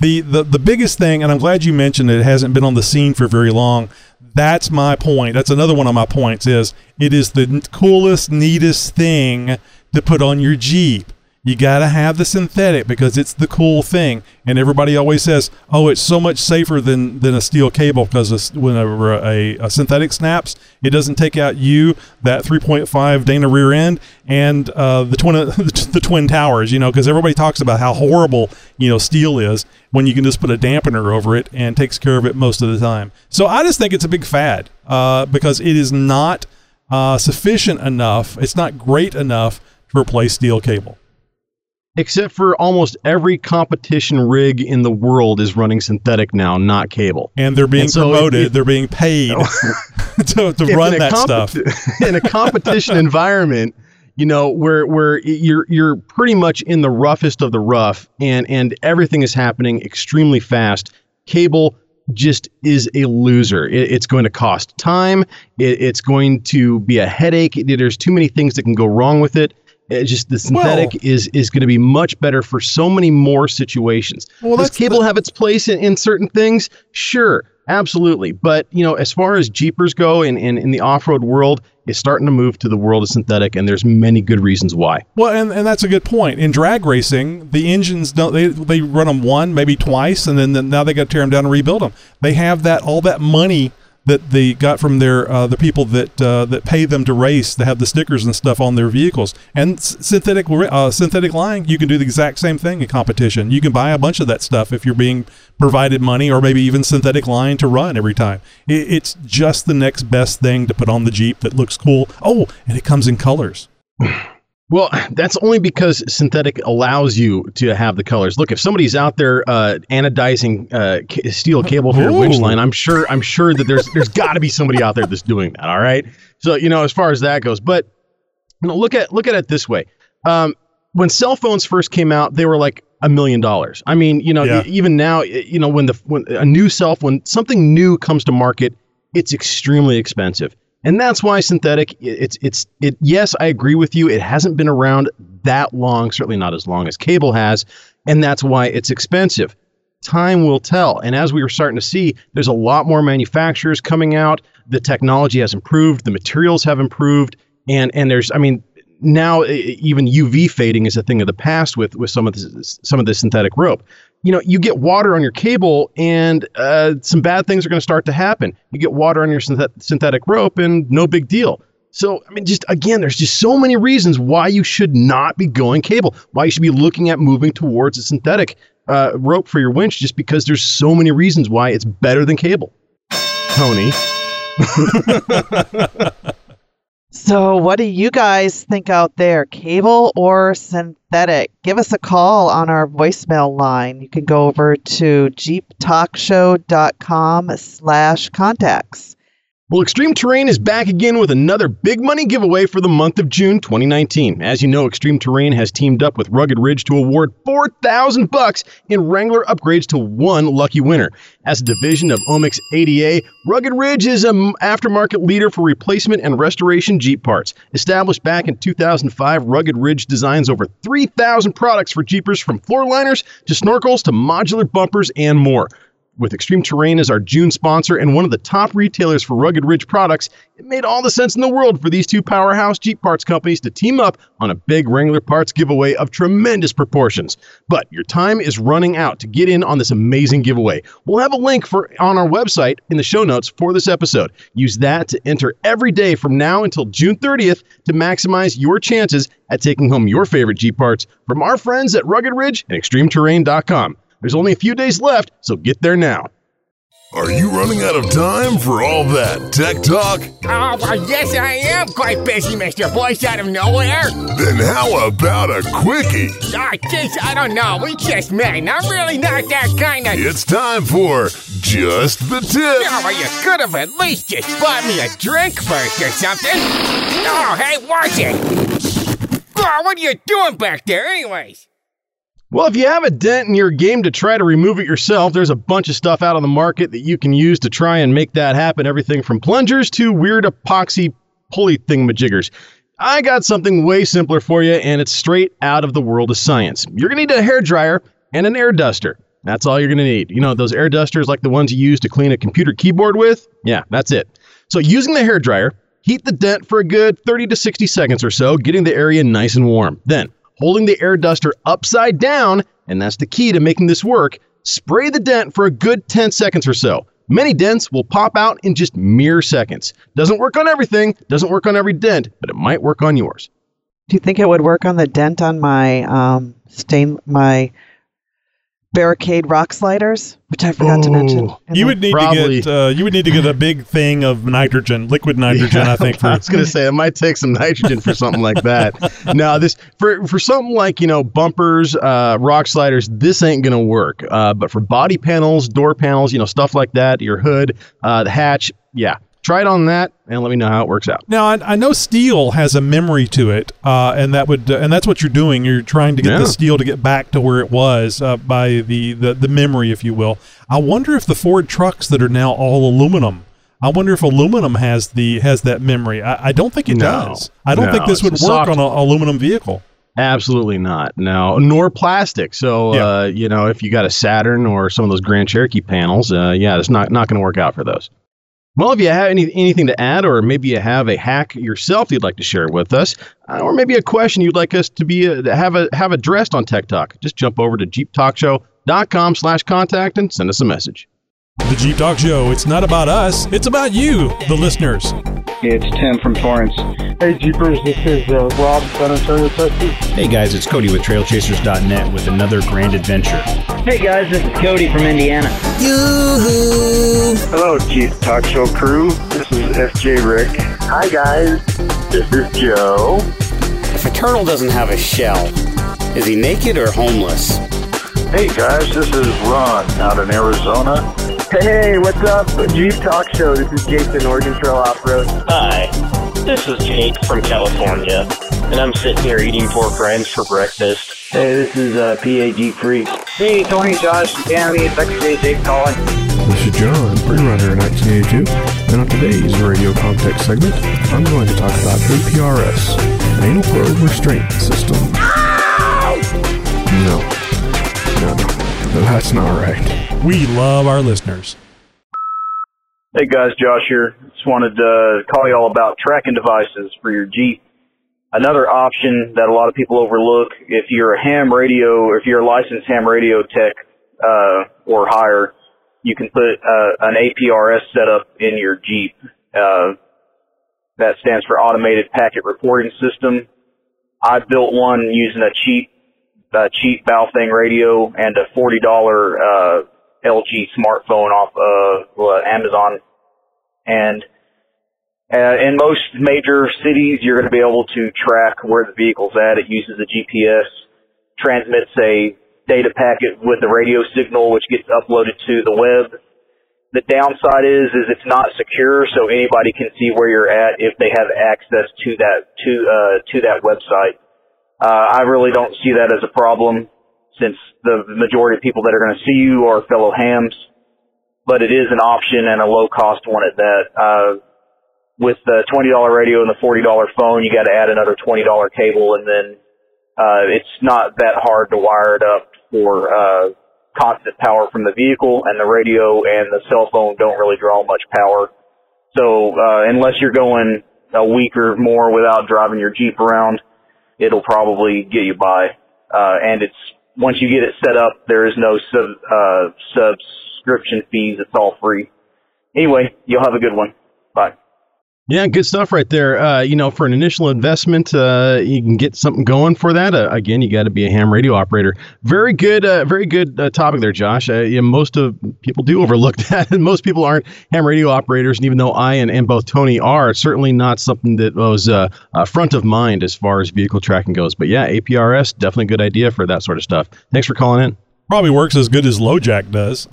the, the the biggest thing, and I'm glad you mentioned it, it hasn't been on the scene for very long. That's my point. That's another one of my points. Is it is the coolest, neatest thing to put on your Jeep. You gotta have the synthetic because it's the cool thing, and everybody always says, "Oh, it's so much safer than than a steel cable because whenever a, a synthetic snaps, it doesn't take out you, that 3.5 Dana rear end, and uh, the twin the twin towers." You know, because everybody talks about how horrible you know steel is when you can just put a dampener over it and takes care of it most of the time. So I just think it's a big fad uh, because it is not uh, sufficient enough. It's not great enough to replace steel cable. Except for almost every competition rig in the world is running synthetic now not cable. And they're being And so promoted. if- they're being paid to, to run that stuff. in a competition environment you know where where you're you're pretty much in the roughest of the rough and and everything is happening extremely fast. Cable just is a loser. It, it's going to cost time. It, it's going to be a headache. There's too many things that can go wrong with it it just the synthetic is is going to be much better for so many more situations. Well, Does cable have its place in, in certain things? Sure, absolutely. But you know, as far as Jeepers go in, in, in the off-road world, it's starting to move to the world of synthetic, and there's many good reasons why. Well, and, and that's a good point. In drag racing, the engines don't they they run them one maybe twice, and then, then now they got to tear them down and rebuild them. They have that all that money that they got from their uh, the people that uh, that pay them to race. They have the stickers and stuff on their vehicles. And s- synthetic uh, synthetic line, you can do the exact same thing in competition. You can buy a bunch of that stuff if you're being provided money, or maybe even synthetic line to run every time. It, it's just the next best thing to put on the Jeep that looks cool. Oh, and it comes in colors. Well, that's only because synthetic allows you to have the colors. Look, if somebody's out there uh, anodizing uh, ca- steel cable for your winch line, I'm sure I'm sure that there's there's got to be somebody out there that's doing that. All right, so you know as far as that goes, but you know, look at look at it this way. Um, when cell phones first came out, they were like a million dollars. I mean, you know, Yeah. even now, you know, when the when a new cell when something new comes to market, it's extremely expensive. And that's why synthetic it's it's it yes, I agree with you. It hasn't been around that long, certainly not as long as cable has, and that's why it's expensive. Time will tell. And as we were starting to see, there's a lot more manufacturers coming out. The technology has improved, the materials have improved, and and there's I mean now even UV fading is a thing of the past with with some of this some of the synthetic rope. You know, you get water on your cable, and uh, some bad things are going to start to happen. You get water on your synthet- synthetic rope, and no big deal. So, I mean, just again, there's just so many reasons why you should not be going cable, why you should be looking at moving towards a synthetic uh, rope for your winch, just because there's so many reasons why it's better than cable. Tony. So, what do you guys think out there? Cable or synthetic? Give us a call on our voicemail line. You can go over to jeeptalkshow.com slash contacts. Well, Extreme Terrain is back again with another big money giveaway for the month of June 2019. As you know, Extreme Terrain has teamed up with Rugged Ridge to award 4,000 bucks in Wrangler upgrades to one lucky winner. As a division of Omics ADA, Rugged Ridge is an aftermarket leader for replacement and restoration Jeep parts. Established back in 2005, Rugged Ridge designs over 3,000 products for Jeepers from floor liners to snorkels to modular bumpers and more. With Extreme Terrain as our June sponsor and one of the top retailers for Rugged Ridge products, it made all the sense in the world for these two powerhouse Jeep parts companies to team up on a big Wrangler parts giveaway of tremendous proportions. But your time is running out to get in on this amazing giveaway. We'll have a link for on our website in the show notes for this episode. Use that to enter every day from now until June 30th to maximize your chances at taking home your favorite Jeep parts from our friends at Rugged Ridge and ExtremeTerrain.com. There's only a few days left, so get there now. Are you running out of time for all that tech talk? Oh, well, yes, I am quite busy, Mr. Voice out of nowhere. Then how about a quickie? Oh, geez, I don't know. We just met, and I'm really not that kind of. It's time for just the tip. Oh, well, you could have at least just bought me a drink first or something. Oh, hey, watch it. Oh, what are you doing back there, anyways? Well, if you have a dent in your game to try to remove it yourself, there's a bunch of stuff out on the market that you can use to try and make that happen. Everything from plungers to weird epoxy pulley thingamajiggers. I got something way simpler for you, and it's straight out of the world of science. You're gonna need a hair dryer and an air duster. That's all you're gonna need. You know those air dusters like the ones you use to clean a computer keyboard with? Yeah, that's it. So using the hair dryer, heat the dent for a good 30 to 60 seconds or so, getting the area nice and warm. Then holding the air duster upside down, and that's the key to making this work, spray the dent for a good 10 seconds or so. Many dents will pop out in just mere seconds. Doesn't work on everything, doesn't work on every dent, but it might work on yours. Do you think it would work on the dent on my um, stain my barricade rock sliders, which I forgot to mention? You would need Probably. to get uh, you would need to get a big thing of nitrogen, liquid nitrogen. I think for I was gonna say it might take some nitrogen for something like that. Now this for for something like you know bumpers, uh, rock sliders. This ain't gonna work. Uh, but for body panels, door panels, you know stuff like that, your hood, uh, the hatch, yeah. Try it on that and let me know how it works out. Now I, I know steel has a memory to it, uh, and that would uh, and that's what you're doing. You're trying to get Yeah. the steel to get back to where it was uh, by the, the the memory, if you will. I wonder if the Ford trucks that are now all aluminum. I wonder if aluminum has the has that memory. I, I don't think it No. does. I don't No, think this would work soft- on an aluminum vehicle. Absolutely not. No, nor plastic. So Yeah. uh, you know if you got a Saturn or some of those Grand Cherokee panels, uh, yeah, it's not not gonna work out for those. Well, if you have any, anything to add, or maybe you have a hack yourself you'd like to share with us, uh, or maybe a question you'd like us to be uh, to have a, have addressed on Tech Talk, just jump over to jeeptalkshow.com slash contact and send us a message. The Jeep Talk Show. It's not about us. It's about you, the listeners. It's Tim from Torrance. Hey Jeepers, this is uh, Rob, San Antonio, Texas. Hey guys, it's Cody with TrailChasers.net with another grand adventure. Hey guys, this is Cody from Indiana. Hello, Jeep Talk Show crew. This is FJ Rick. Hi, guys. This is Joe. If a turtle doesn't have a shell, is he naked or homeless? Hey, guys. This is Ron out in Arizona. Hey, what's up? Jeep Talk Show. This is Jason, Oregon Trail Off Road. Hi, this is Jake from California, and I'm sitting here eating pork rinds for breakfast. Hey, this is uh, PAG Freak. Hey, Tony, Josh, Tammy, it's XJ, Jake calling. This is John, pre-runner 1982, and on today's radio context segment, I'm going to talk about APRS, an anal probe restraint system. No, no, no, that's not right. We love our listeners. Hey guys, Josh here. Just wanted to call you all about tracking devices for your Jeep. Another option that a lot of people overlook, if you're a ham radio, or if you're a licensed ham radio tech uh, or higher, you can put uh, an APRS setup in your Jeep. Uh, that stands for Automated Packet Reporting System. I built one using a cheap, uh, cheap Baofeng radio and a forty dollar uh, LG smartphone off of uh, Amazon, and uh, in most major cities, you're going to be able to track where the vehicle's at. It uses a GPS, transmits a data packet with the radio signal, which gets uploaded to the web. The downside is, is it's not secure, so anybody can see where you're at if they have access to that to uh, to that website. Uh, I really don't see that as a problem, since the majority of people that are going to see you are fellow hams. But it is an option and a low cost one at that. Uh, with the $20 radio and the $40 phone, you got to add another $20 cable and then, uh, it's not that hard to wire it up for, uh, constant power from the vehicle and the radio and the cell phone don't really draw much power. So, uh, unless you're going a week or more without driving your Jeep around, it'll probably get you by. Uh, and it's, once you get it set up, there is no sub, uh, subscription fees. It's all free. Anyway, you'll have a good one. Yeah, good stuff right there. Uh, you know, for an initial investment, uh, you can get something going for that. Uh, again, you got to be a ham radio operator. Very good, uh, very good uh, topic there, Josh. Uh, yeah, most of people do overlook that, and most people aren't ham radio operators. And even though I and, and both Tony are, certainly not something that was front of mind as far as vehicle tracking goes. But yeah, APRS definitely a good idea for that sort of stuff. Thanks for calling in. Probably works as good as LoJack does.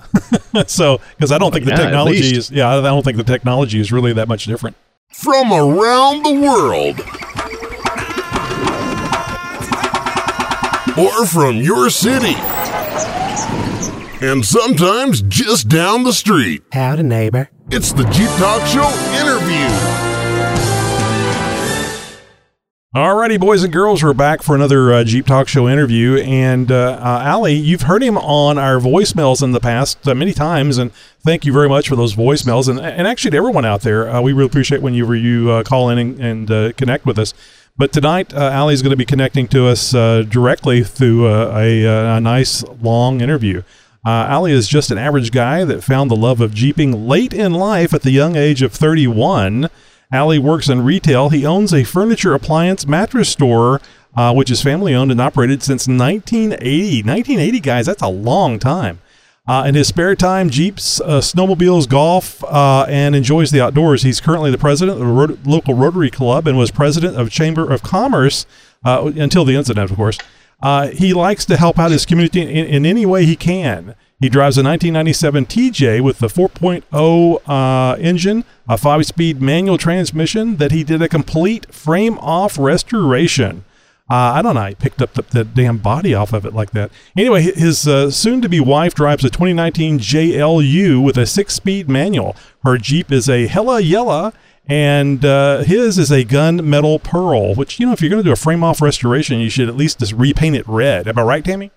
so, because I don't think the Yeah, technology is, yeah, I don't think the technology is really that much different. From around the world. Or from your city. And sometimes just down the street. Howdy, neighbor. It's the Jeep Talk Show interview. Alrighty, boys and girls, we're back for another uh, Jeep Talk Show interview. And uh, uh, Allie, you've heard him on our voicemails in the past uh, many times, and thank you very much for those voicemails. And, and actually, to everyone out there, uh, we really appreciate when you you uh, call in and, and connect with us. But tonight, uh, Allie's going to be connecting to us directly through a, a nice long interview. Ali is just an average guy that found the love of Jeeping late in life at the young age of 31. Ali works in retail. He owns a furniture appliance mattress store, uh, which is family owned and operated since 1980. 1980, guys, that's a long time. Uh, in his spare time, Jeeps, uh, snowmobiles, golf, uh, and enjoys the outdoors. He's currently the president of the Rot- local Rotary Club and was president of Chamber of Commerce uh, until the incident, of course. Uh, he likes to help out his community in, in any way he can. He drives a 1997 TJ with the 4.0 uh, engine, a five speed manual transmission that he did a complete frame off restoration. Uh, I don't know. He picked up the, the, damn body off of it like that. Anyway, his uh, soon to be wife drives a 2019 JLU with a six speed manual. Her Jeep is a Hella Yella, and uh, his is a gunmetal pearl, which, you know, if you're going to do a frame off restoration, you should at least just repaint it red. Am I right, Tammy?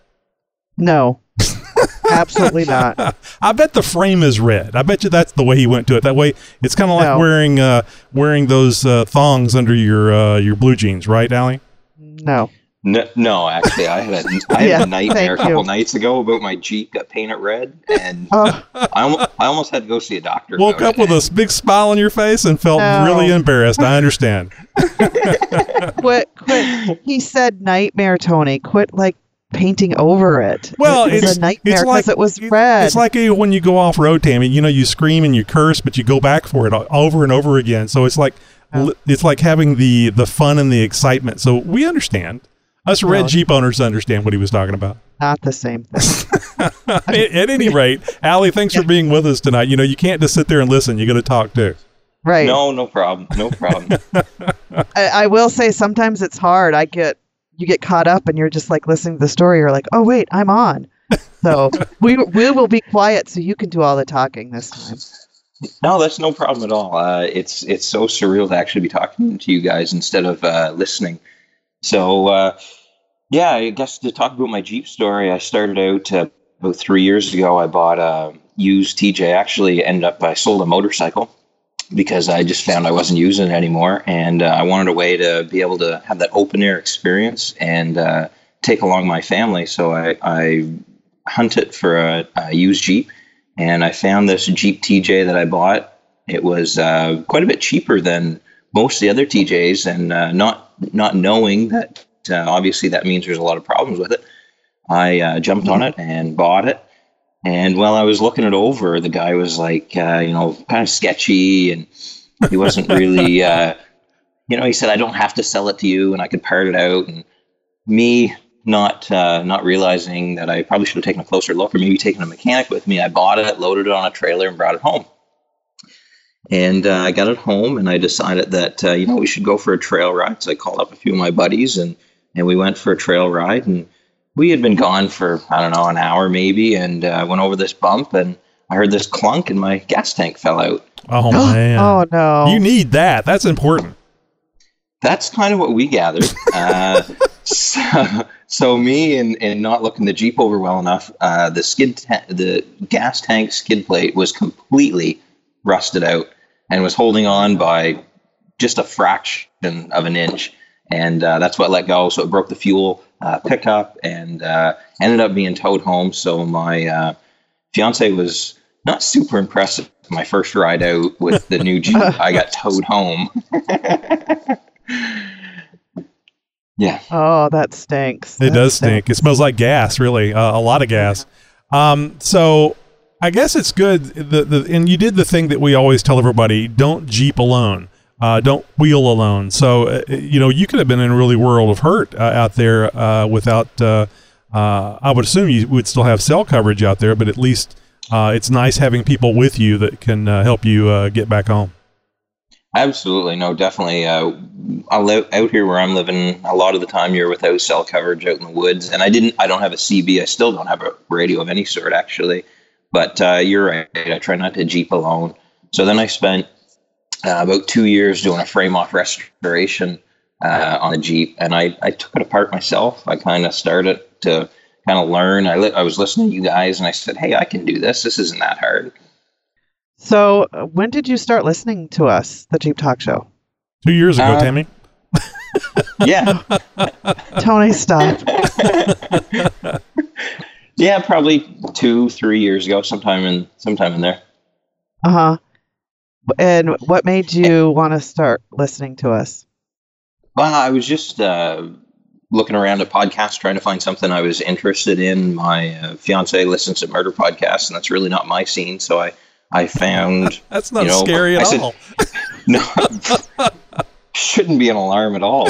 No. Absolutely not. I bet the frame is red. I bet you that's the way he went to it. That way, it's kind of like No. wearing uh, wearing those uh, thongs under your uh, your blue jeans, right, Allie? No. No, no, actually, I had a, I had Yeah, a nightmare a couple you. nights ago about my Jeep got painted red, and Oh. I, almost, I almost had to go see a doctor. Woke about up with a big smile on your face and felt No. really embarrassed. I understand. quit, quit. He said nightmare, Tony. Quit like painting over it. Well, it was it's a nightmare it's like because it was red. It's like uh, when you go off road, Tammy. You know, you scream and you curse, but you go back for it over and over again. So it's like li- it's like having the the fun and the excitement. So we understand. Us red No. Jeep owners understand what he was talking about. not the same thing. at, at any rate, Allie, thanks for being with us tonight. You know, you can't just sit there and listen. You got to talk too. Right. No, no problem, no problem. I, I will say sometimes it's hard. I get you get caught up and you're just like listening to the story. You're like, oh wait, I'm on. So we we will be quiet so you can do all the talking this time. No, that's no problem at all. Uh, it's it's so surreal to actually be talking to you guys instead of uh, listening. So uh, yeah, I guess to talk about my Jeep story, I started out uh, about three years ago. I bought a used TJ. Actually, ended up I sold a motorcycle because I just found I wasn't using it anymore, and uh, I wanted a way to be able to have that open air experience and uh, take along my family. So I, I hunted for a, a used Jeep, and I found this Jeep TJ that I bought. It was uh, quite a bit cheaper than most of the other TJs, and uh, not not knowing that uh, obviously that means there's a lot of problems with it. I uh, jumped on it and bought it. And while I was looking it over, the guy was like, uh, you know, kind of sketchy, and he wasn't really, uh, you know, he said, "I don't have to sell it to you, and I could part it out." And me not uh, not realizing that I probably should have taken a closer look, or maybe taken a mechanic with me, I bought it, loaded it on a trailer, and brought it home. And uh, I got it home, and I decided that uh, you know we should go for a trail ride. So I called up a few of my buddies, and and we went for a trail ride. And we had been gone for I don't know an hour maybe, and uh, went over this bump, and I heard this clunk, and my gas tank fell out. Oh man! Oh no! You need that. That's important. That's kind of what we gathered. Uh, so, so me and, and not looking the Jeep over well enough, uh, the skid ta- the gas tank skid plate was completely rusted out and was holding on by just a fraction of an inch, and uh, that's what let go. So it broke the fuel uh, pickup and uh, ended up being towed home. So my uh, fiance was not super impressed with my first ride out with the new Jeep. I got towed home. yeah. Oh, that stinks. It That does stink. It smells like gas, really, uh, a lot of gas. Um, so I guess it's good. The, the and you did the thing that we always tell everybody: don't Jeep alone. Uh, don't wheel alone. So uh, you know you could have been in a really world of hurt uh, out there uh, without. Uh, uh, I would assume you would still have cell coverage out there, but at least it's nice having people with you that can help you get back home. Absolutely, no, definitely. I live out here where I'm living. A lot of the time, you're without cell coverage out in the woods, and I didn't. I don't have a CB. I still don't have a radio of any sort, actually. But you're right. I try not to jeep alone. So then I spent uh, about two years doing a frame off restoration uh, on a Jeep, and I, I took it apart myself. I kind of started to kind of learn. I li- I was listening to you guys, and I said, "Hey, I can do this. This isn't that hard." So, uh, when did you start listening to us, the Jeep Talk Show? Two years ago, Uh, Tammy. Yeah, Tony, stop. yeah, probably two, three years ago, sometime in sometime in there. Uh huh. And what made you want to start listening to us? Well, I was just uh, looking around at podcasts, trying to find something I was interested in. My uh, fiance listens to murder podcasts, and that's really not my scene. So I, I found That's not you know, scary at I said, all. No, shouldn't be an alarm at all.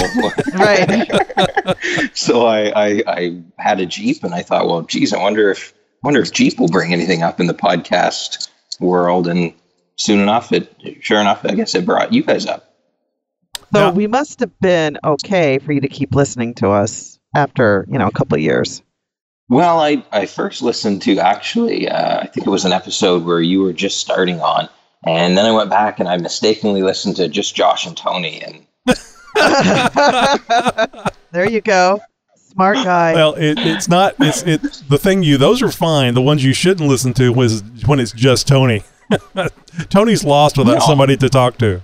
Right. so I, I, I had a Jeep, and I thought, well, geez, I wonder if, wonder if Jeep will bring anything up in the podcast world. And soon enough, it, sure enough, I guess it brought you guys up. So we must have been okay for you to keep listening to us after you know a couple of years. Well, I, I first listened to actually, uh, I think it was an episode where you were just starting on. And then I went back and I mistakenly listened to just Josh and Tony. And There you go, smart guy. Well, it, it's not. It's it. The thing you those are fine. The ones you shouldn't listen to was when it's just Tony. Tony's lost without No. somebody to talk to.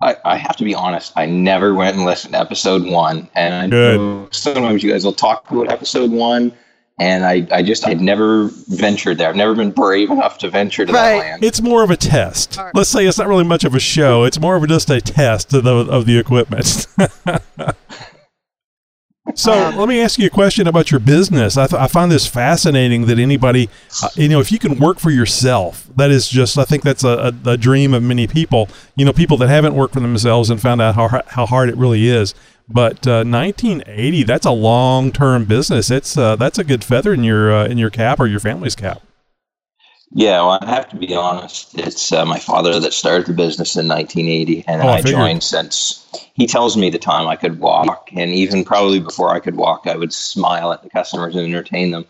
I, I have to be honest, I never went and listened to episode one. And Good. sometimes you guys will talk about episode one. And I, I just, I'd never ventured there. I've never been brave enough to venture to that land. It's more of a test. Let's say it's not really much of a show. It's more of just a test of the, of the equipment. so let me ask you a question about your business. I, th- I find this fascinating that anybody, uh, you know, if you can work for yourself, that is just, I think that's a, a, a dream of many people. You know, people that haven't worked for themselves and found out how, how hard it really is. But uh, 1980, that's a long term business. It's uh, that's a good feather in your uh, in your cap or your family's cap. Yeah, well, I have to be honest. It's uh, my father that started the business in 1980, and Oh, I I joined since he tells me the time I could walk, and even probably before I could walk, I would smile at the customers and entertain them.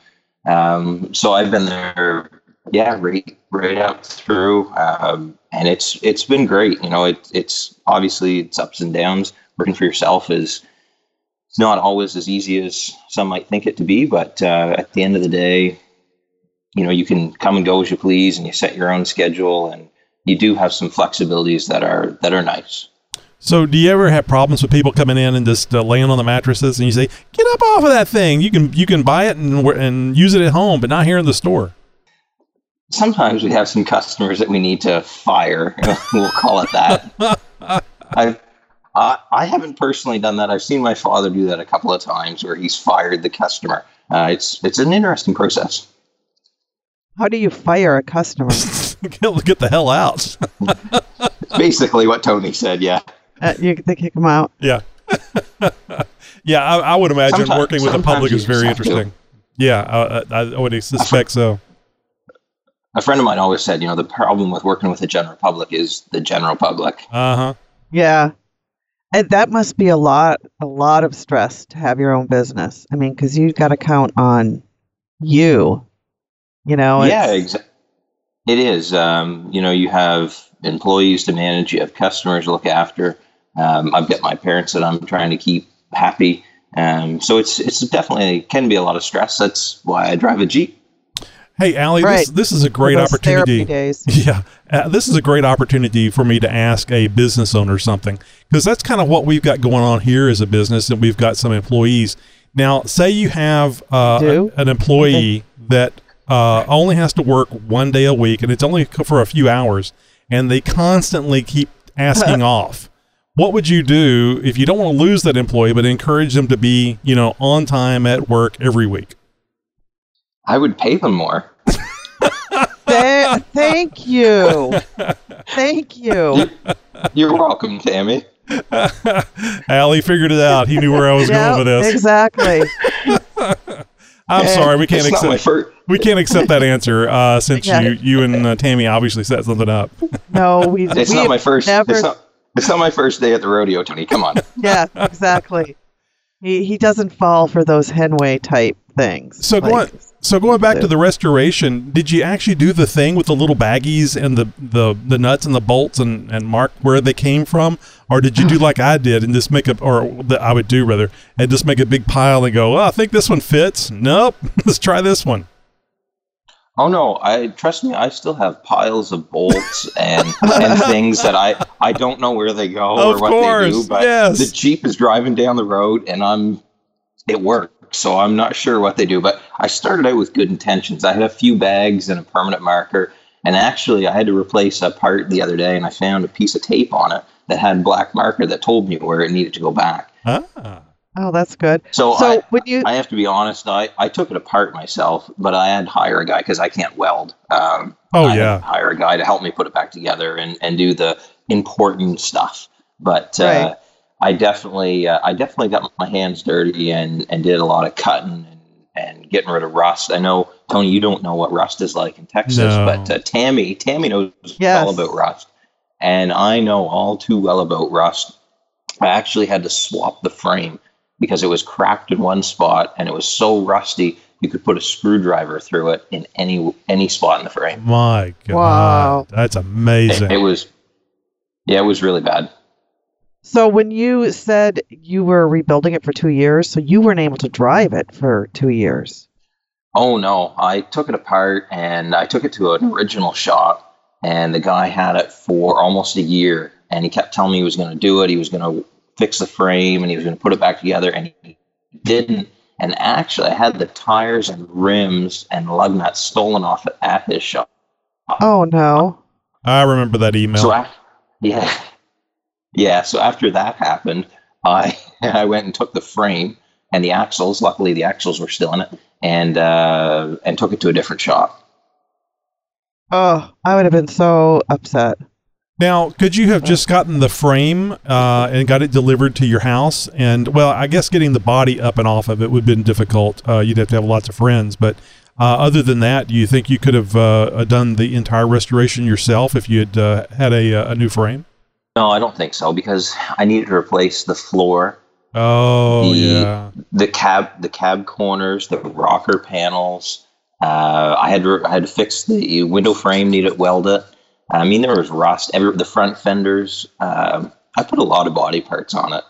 Um, so I've been there, yeah, right, right up through, um, and it's it's been great. You know, it, it's obviously it's ups and downs. Working for yourself is not always as easy as some might think it to be, but uh, at the end of the day, you know you can come and go as you please and you set your own schedule and you do have some flexibilities that are that are nice. So, do you ever have problems with people coming in and just uh, laying on the mattresses, and you say, "Get up off of that thing! You can you can buy it and and use it at home, but not here in the store." sometimes we have some customers that we need to fire. We'll call it that. I, I i haven't personally done that. I've seen my father do that a couple of times where he's fired the customer. Uh, it's it's an interesting process How do you fire a customer? get, get the hell out. basically what tony said yeah Uh, you they kick them out. Yeah. yeah, I, I would imagine Sometimes- working with the public is very just have to. interesting. Yeah, uh, I, I would suspect so. a friend of mine always said you know the problem with working with the general public is the general public Uh huh. Yeah. And that must be a lot, a lot of stress to have your own business. I mean, because you've got to count on you. You know. yeah, it's- exa- it is. Um, you know, you have employees to manage, you have customers to look after. Um, I've got my parents that I'm trying to keep happy. Um, so it's it's definitely can be a lot of stress. That's why I drive a Jeep. Hey, Allie, Right. this, this is a great opportunity. days. Yeah, uh, this is a great opportunity for me to ask a business owner something because that's kind of what we've got going on here as a business, and we've got some employees. Now, say you have uh, a- an employee that uh, only has to work one day a week, and it's only for a few hours, and they constantly keep asking off. What would you do if you don't want to lose that employee, but encourage them to be, you know, on time at work every week? I would pay them more. Th- thank you. Thank you. You're welcome, Tammy. Allie figured it out. He knew where I was Yeah, going with this. exactly. I'm Eh, sorry, we can't It's not my accept first. we can't accept that answer uh, since Yeah. you you and uh, Tammy obviously set something up. No, we. It's we not my first. Never. It's not, It's not my first day at the rodeo, Tony. Come on. yeah, exactly. He he doesn't fall for those Henway type things. So Like, going so going back to the restoration, did you actually do the thing with the little baggies and the, the, the nuts and the bolts and, and mark where they came from, or did you do mm. like I did and just make a or that I would do rather and just make a big pile and go, oh, I think this one fits. Nope, let's try this one. Oh no, I trust me. I still have piles of bolts and and things that I I don't know where they go Of or what they do. But yes. the Jeep is driving down the road, and I'm it works. So I'm not sure what they do. But I started out with good intentions. I had a few bags and a permanent marker, and actually I had to replace a part the other day, and I found a piece of tape on it that had black marker that told me where it needed to go back. Ah. Oh, that's good. So, So I, when you I have to be honest. I, I took it apart myself, but I had to hire a guy because I can't weld. Um, Oh, I had to yeah. hire a guy to help me put it back together and, and do the important stuff. But uh, Right. I definitely uh, I definitely got my hands dirty and, and did a lot of cutting and, and getting rid of rust. I know Tony, you don't know what rust is like in Texas, No. but uh, Tammy Tammy knows Yes. all about rust, and I know all too well about rust. I actually had to swap the frame because it was cracked in one spot and it was so rusty you could put a screwdriver through it in any any spot in the frame. My God, Wow. that's It, amazing. it was yeah, it was really bad. So when you said you were rebuilding it for two years, so you weren't able to drive it for two years. Oh no, I took it apart and I took it to an original shop and the guy had it for almost a year and he kept telling me he was going to do it, he was going to fix the frame and he was going to put it back together and he didn't. And actually I had the tires and rims and lug nuts stolen off it at his shop. Oh no. I remember that email. So I, yeah, yeah. So after that happened, I I went and took the frame and the axles. Luckily, the axles were still in it, and uh, and took it to a different shop. Oh, I would have been so upset. Now, could you have just gotten the frame uh, and got it delivered to your house? And well, I guess getting the body up and off of it would have been difficult. Uh, you'd have to have lots of friends. But uh, other than that, do you think you could have uh, done the entire restoration yourself if you had uh, had a, a new frame? No, I don't think so because I needed to replace the floor, Oh the yeah. the cab the cab corners, the rocker panels. Uh, I had to I had to fix the window frame, needed it welded. I mean, there was rust. Every the front fenders. Um, I put a lot of body parts on it.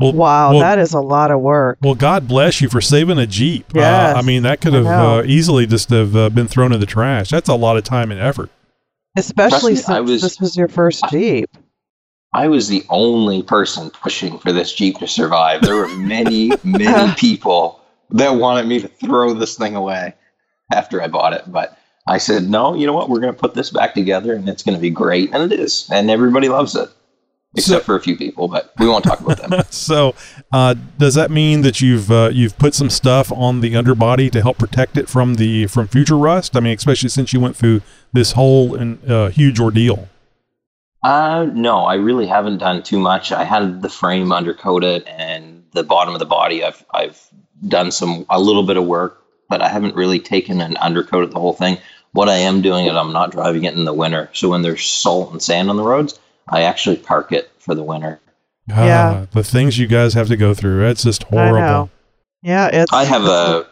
Well, Wow, well- that is a lot of work. Well, God bless you for saving a Jeep. Yes, uh, I mean, that could have uh, easily just have uh, been thrown in the trash. That's a lot of time and effort. Especially I since was- this was your first Jeep. I was the only person pushing for this Jeep to survive. There were many, many people that wanted me to throw this thing away after I bought it. But I said, no, you know what? We're going to put this back together and it's going to be great. And it is. And everybody loves it, except for a few people, but we won't talk about them. so, uh, does that mean that you've uh, you've put some stuff on the underbody to help protect it from the from future rust? I mean, especially since you went through this whole and uh, huge ordeal. Uh, no, I really haven't done too much. I had the frame undercoated and the bottom of the body. I've I've done some a little bit of work, but I haven't really taken and undercoated the whole thing. What I am doing is I'm not driving it in the winter. So when there's salt and sand on the roads, I actually park it for the winter. Yeah. Ah, the things you guys have to go through. It's just I horrible. know. Yeah, it's. I have a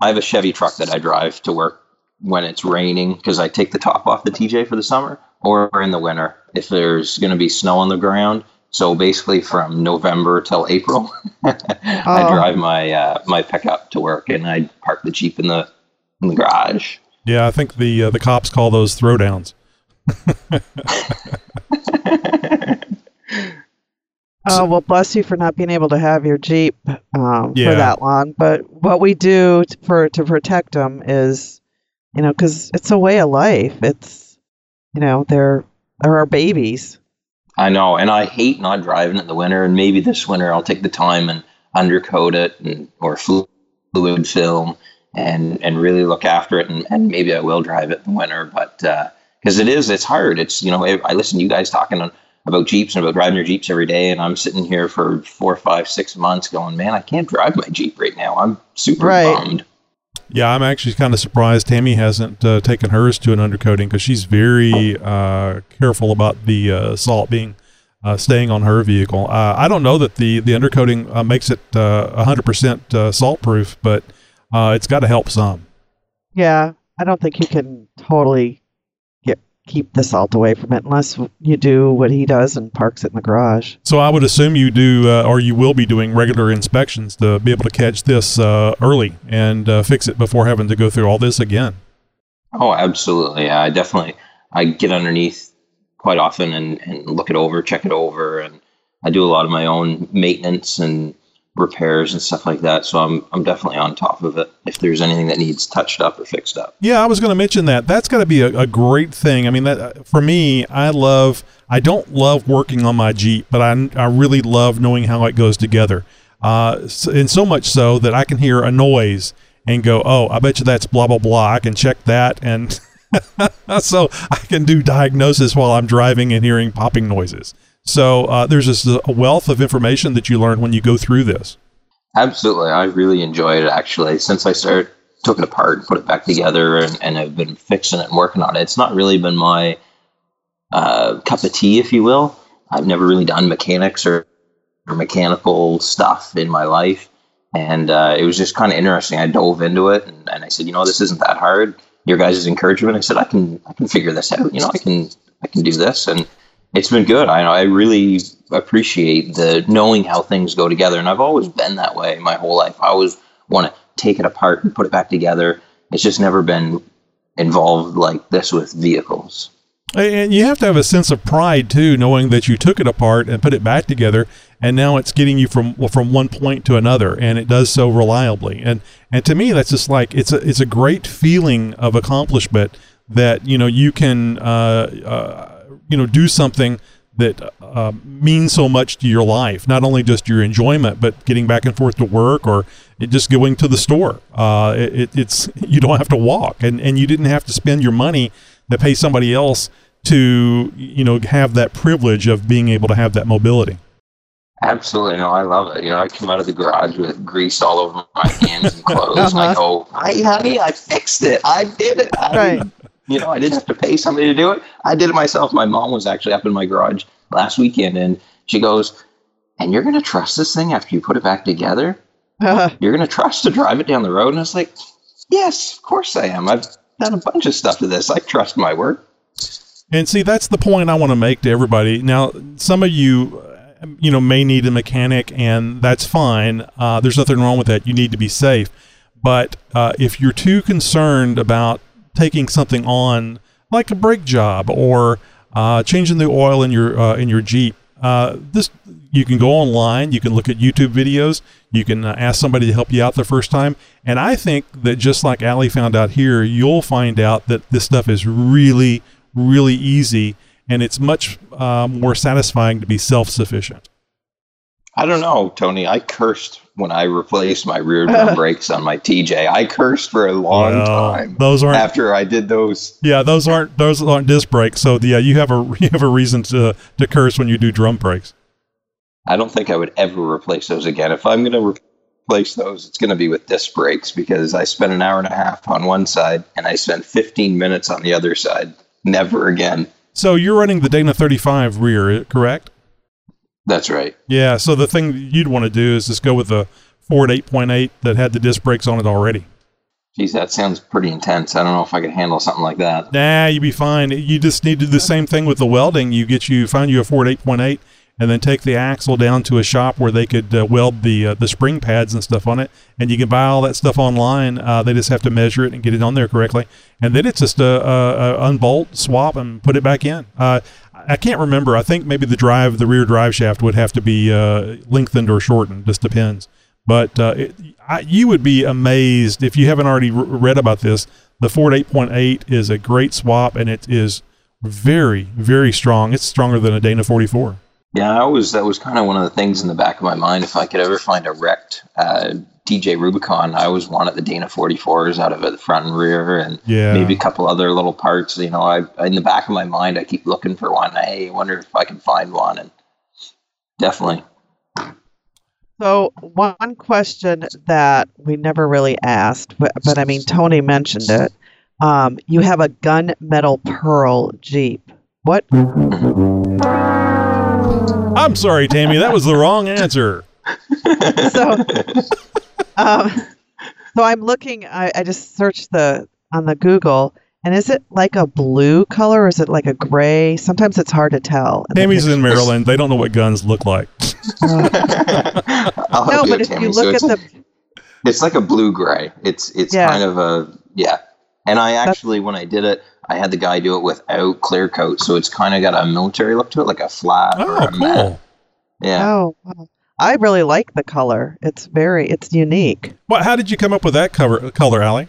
I have a Chevy truck that I drive to work when it's raining because I take the top off the TJ for the summer or in the winter if there's going to be snow on the ground. So basically, from November till April, I Oh. drive my uh, my pickup to work and I park the Jeep in the in the garage. Yeah, I think the uh, the cops call those throwdowns. Oh well, bless you for not being able to have your Jeep um, Yeah. for that long. But what we do t- for to protect them is, you know, because it's a way of life. It's, you know, they're they're our babies. I know, and I hate not driving it in the winter. And maybe this winter I'll take the time and undercoat it and or fluid film and and really look after it. And, and maybe I will drive it in the winter, but because it is, it's hard. It's you know, I I listen to you guys talking on, about Jeeps and about driving your Jeeps every day, and I'm sitting here for four, five, six months going, man, I can't drive my Jeep right now. I'm super Right. bummed. Yeah, I'm actually kind of surprised Tammy hasn't uh, taken hers to an undercoating because she's very uh, careful about the uh, salt being uh, staying on her vehicle. Uh, I don't know that the the undercoating uh, makes it uh, 100% uh, salt proof, but uh, it's got to help some. Yeah, I don't think you can totally get keep the salt away from it unless you do what he does and parks it in the garage. So I would assume you do, uh, or you will be doing regular inspections to be able to catch this uh, early and uh, fix it before having to go through all this again. Oh, absolutely. I definitely I get underneath quite often and, and look it over, check it over, and I do a lot of my own maintenance and repairs and stuff like that. So I'm I'm definitely on top of it. If there's anything that needs touched up or fixed up. Yeah, I was going to mention that. That's got to be a, a great thing. I mean, that for me, I love. I don't love working on my Jeep, but I I really love knowing how it goes together. Uh, and so much so that I can hear a noise and go, "Oh, I bet you that's blah blah blah." I can check that, and so I can do diagnosis while I'm driving and hearing popping noises. So uh, there's just a wealth of information that you learn when you go through this. Absolutely. I really enjoyed it actually. Since I started took it apart and put it back together and, and have been fixing it and working on it. It's not really been my uh, cup of tea, if you will. I've never really done mechanics or, or mechanical stuff in my life. And uh, it was just kind of interesting. I dove into it and, and I said, you know, this isn't that hard. Your guys' encouragement. I said, I can I can figure this out. You know, I can I can do this. And it's been good. I I really appreciate the knowing how things go together, and I've always been that way my whole life. I always want to take it apart and put it back together. It's just never been involved like this with vehicles. And you have to have a sense of pride too, knowing that you took it apart and put it back together, and now it's getting you from from one point to another, and it does so reliably. And and to me, that's just like it's a it's a great feeling of accomplishment that you know you can uh, uh, you know do something that uh, means so much to your life, not only just your enjoyment, but getting back and forth to work or it just going to the store. Uh, it, it's you don't have to walk, and and you didn't have to spend your money to pay somebody else to you know have that privilege of being able to have that mobility. Absolutely, no, I love it. You know, I come out of the garage with grease all over my hands and clothes, and I go, "Hi, honey, I fixed it. I did it. I Right. Didn't- you know, I didn't have to pay somebody to do it. I did it myself. My mom was actually up in my garage last weekend, and she goes, "And you're gonna trust this thing after you put it back together? You're gonna trust to drive it down the road?" And I was like, "Yes, of course I am. I've done a bunch of stuff to this. I trust my work." And see, that's the point I want to make to everybody. Now, some of you, uh, you know, may need a mechanic, and that's fine. Uh, there's nothing wrong with that. You need to be safe. But uh, if you're too concerned about taking something on, like a brake job or uh, changing the oil in your uh, in your Jeep, uh, this you can go online. You can look at YouTube videos. You can uh, ask somebody to help you out the first time. And I think that just like Allie found out here, you'll find out that this stuff is really, really easy, and it's much uh, more satisfying to be self-sufficient. I don't know, Tony. I cursed when I replaced my rear drum brakes on my TJ. I cursed for a long Well, time. those aren't- after I did those. Yeah, those aren't those aren't disc brakes. So yeah, you have a you have a reason to to curse when you do drum brakes. I don't think I would ever replace those again. If I'm going to replace those, it's going to be with disc brakes because I spent an hour and a half on one side and I spent 15 minutes on the other side. Never again. So you're running the Dana 35 rear, correct? That's right. Yeah. So the thing you'd want to do is just go with the Ford 8.8 that had the disc brakes on it already. Geez, that sounds pretty intense. I don't know if I could handle something like that. Nah, you'd be fine. You just need to do the same thing with the welding. You get you find you a Ford 8.8 and then take the axle down to a shop where they could uh, weld the uh, the spring pads and stuff on it, and you can buy all that stuff online. Uh, they just have to measure it and get it on there correctly, and then it's just a, a, a unbolt, swap, and put it back in. Uh, I can't remember. I think maybe the drive, the rear drive shaft would have to be uh, lengthened or shortened. Just depends. But uh, it, I, you would be amazed if you haven't already r- read about this. The Ford 8.8 is a great swap, and it is very, very strong. It's stronger than a Dana 44. Yeah, I was that was kind of one of the things in the back of my mind. If I could ever find a wrecked uh, TJ Rubicon, I always wanted the Dana 44s out of it, the front and rear, and Yeah. maybe a couple other little parts. You know, I in the back of my mind, I keep looking for one. Hey, I wonder if I can find one, and definitely. So one question that we never really asked, but, but I mean Tony mentioned it. Um, you have a gunmetal pearl Jeep. What? I'm sorry, Tammy. That was the wrong answer. so, um, so I'm looking. I, I just searched the on the Google, and is it like a blue color or is it like a gray? Sometimes it's hard to tell. in the Tammy's in pictures. Maryland. They don't know what guns look like. I'll No, help but you, if Tammy. you So look at it's, the it's like a blue gray. It's it's Yeah. kind of a yeah. And I actually, when I did it, I had the guy do it without clear coat, so it's kind of got a military look to it, like a flat or Oh, a matte. cool. Yeah. oh, wow. I really like the color. It's very it's unique. What? How did you come up with that cover color, Allie?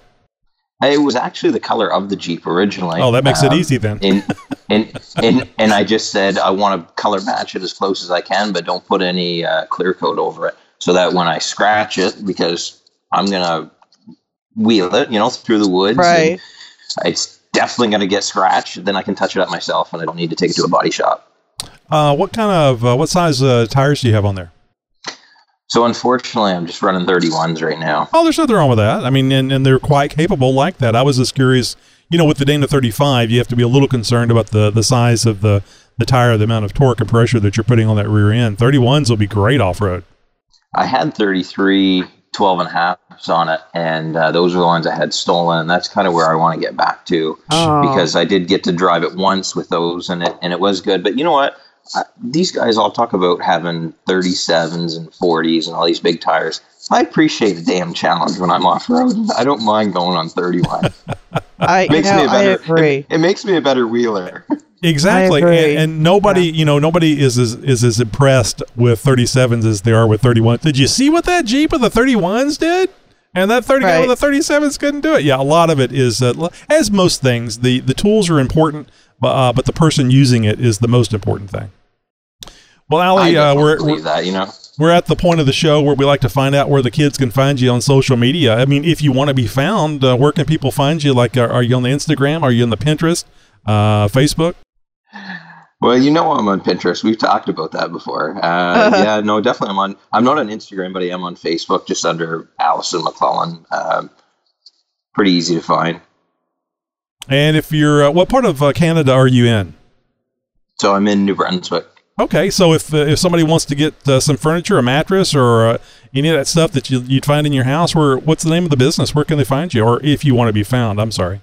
It was actually the color of the Jeep originally. Oh, that makes it Um, easy then. And, and, and, and I just said, I want to color match it as close as I can, but don't put any uh, clear coat over it. So that when I scratch it, because I'm going to wheel it, you know, through the woods. and Right. It's definitely going to get scratched. Then I can touch it up myself and I don't need to take it to a body shop. Uh, what kind of uh, what size uh, tires do you have on there? So unfortunately, I'm just running 31s right now. Oh, there's nothing wrong with that. I mean, and, and they're quite capable like that. I was just curious. You know, with the Dana 35, you have to be a little concerned about the the size of the the tire, the amount of torque and pressure that you're putting on that rear end. 31s will be great off road. I had 33 12 and a halfs on it, and uh, those were the ones I had stolen. And that's kind of where I want to get back to Oh. because I did get to drive it once with those, and it and it was good. But you know what? I, these guys all talk about having 37s and 40s and all these big tires. I appreciate a damn challenge when I'm off road. I don't mind going on 31. I makes me a I better. agree. It, it makes me a better wheeler. Exactly, and, and nobody, you know, nobody is as is as impressed with 37s as they are with 31s. Did you see what that Jeep with the 31s did? And that 30 guy Right. with the 37s couldn't do it. Yeah, a lot of it is, uh, as most things, the the tools are important, but uh, but the person using it is the most important thing. Well, I Allie, uh, we're, we're that. You know. we're at the point of the show where we like to find out where the kids can find you on social media. I mean, if you want to be found, uh, where can people find you? Like, are, are you on the Instagram? Are you on the Pinterest, uh, Facebook? Well, you know I'm on Pinterest. We've talked about that before. Uh, yeah, no, definitely I'm on. I'm not on Instagram, but I am on Facebook, just under Allison McClellan. Um, pretty easy to find. And if you're, uh, what part of uh, Canada are you in? So I'm in New Brunswick. Okay, so if uh, if somebody wants to get uh, some furniture, a mattress, or uh, any of that stuff that you, you'd find in your house, where what's the name of the business? Where can they find you? Or if you want to be found, I'm sorry.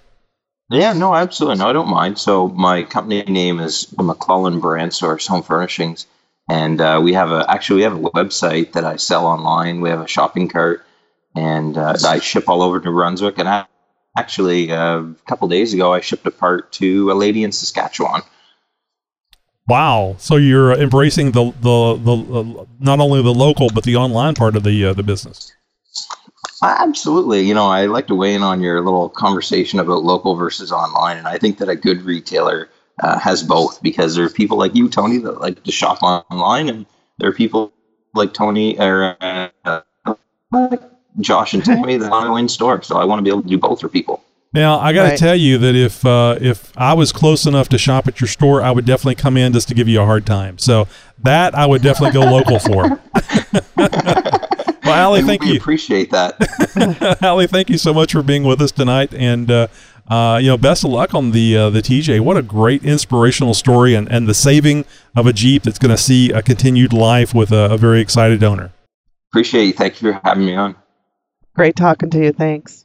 Yeah, no, absolutely. No, I don't mind. So my company name is McClellan Brand Source Home Furnishings, and uh, we have a actually we have a website that I sell online. We have a shopping cart, and uh, I ship all over New Brunswick. And I, actually, uh, a couple days ago, I shipped a part to a lady in Saskatchewan. Wow! So you're embracing the the the uh, not only the local but the online part of the uh, the business. Absolutely. You know, I like to weigh in on your little conversation about local versus online. And I think that a good retailer uh, has both because there are people like you, Tony, that like to shop online, and there are people like Tony or uh, Josh and Tony that want to go in store. So I want to be able to do both for people. Now I got to Right. tell you that if uh, if I was close enough to shop at your store, I would definitely come in just to give you a hard time. So that I would definitely go local for. well, Allie, thank we you. appreciate that. Allie, thank you so much for being with us tonight, and uh, uh, you know, best of luck on the uh, the TJ. What a great inspirational story, and, and the saving of a Jeep that's going to see a continued life with a, a very excited owner. appreciate you. Thank you for having me on. Great talking to you. Thanks.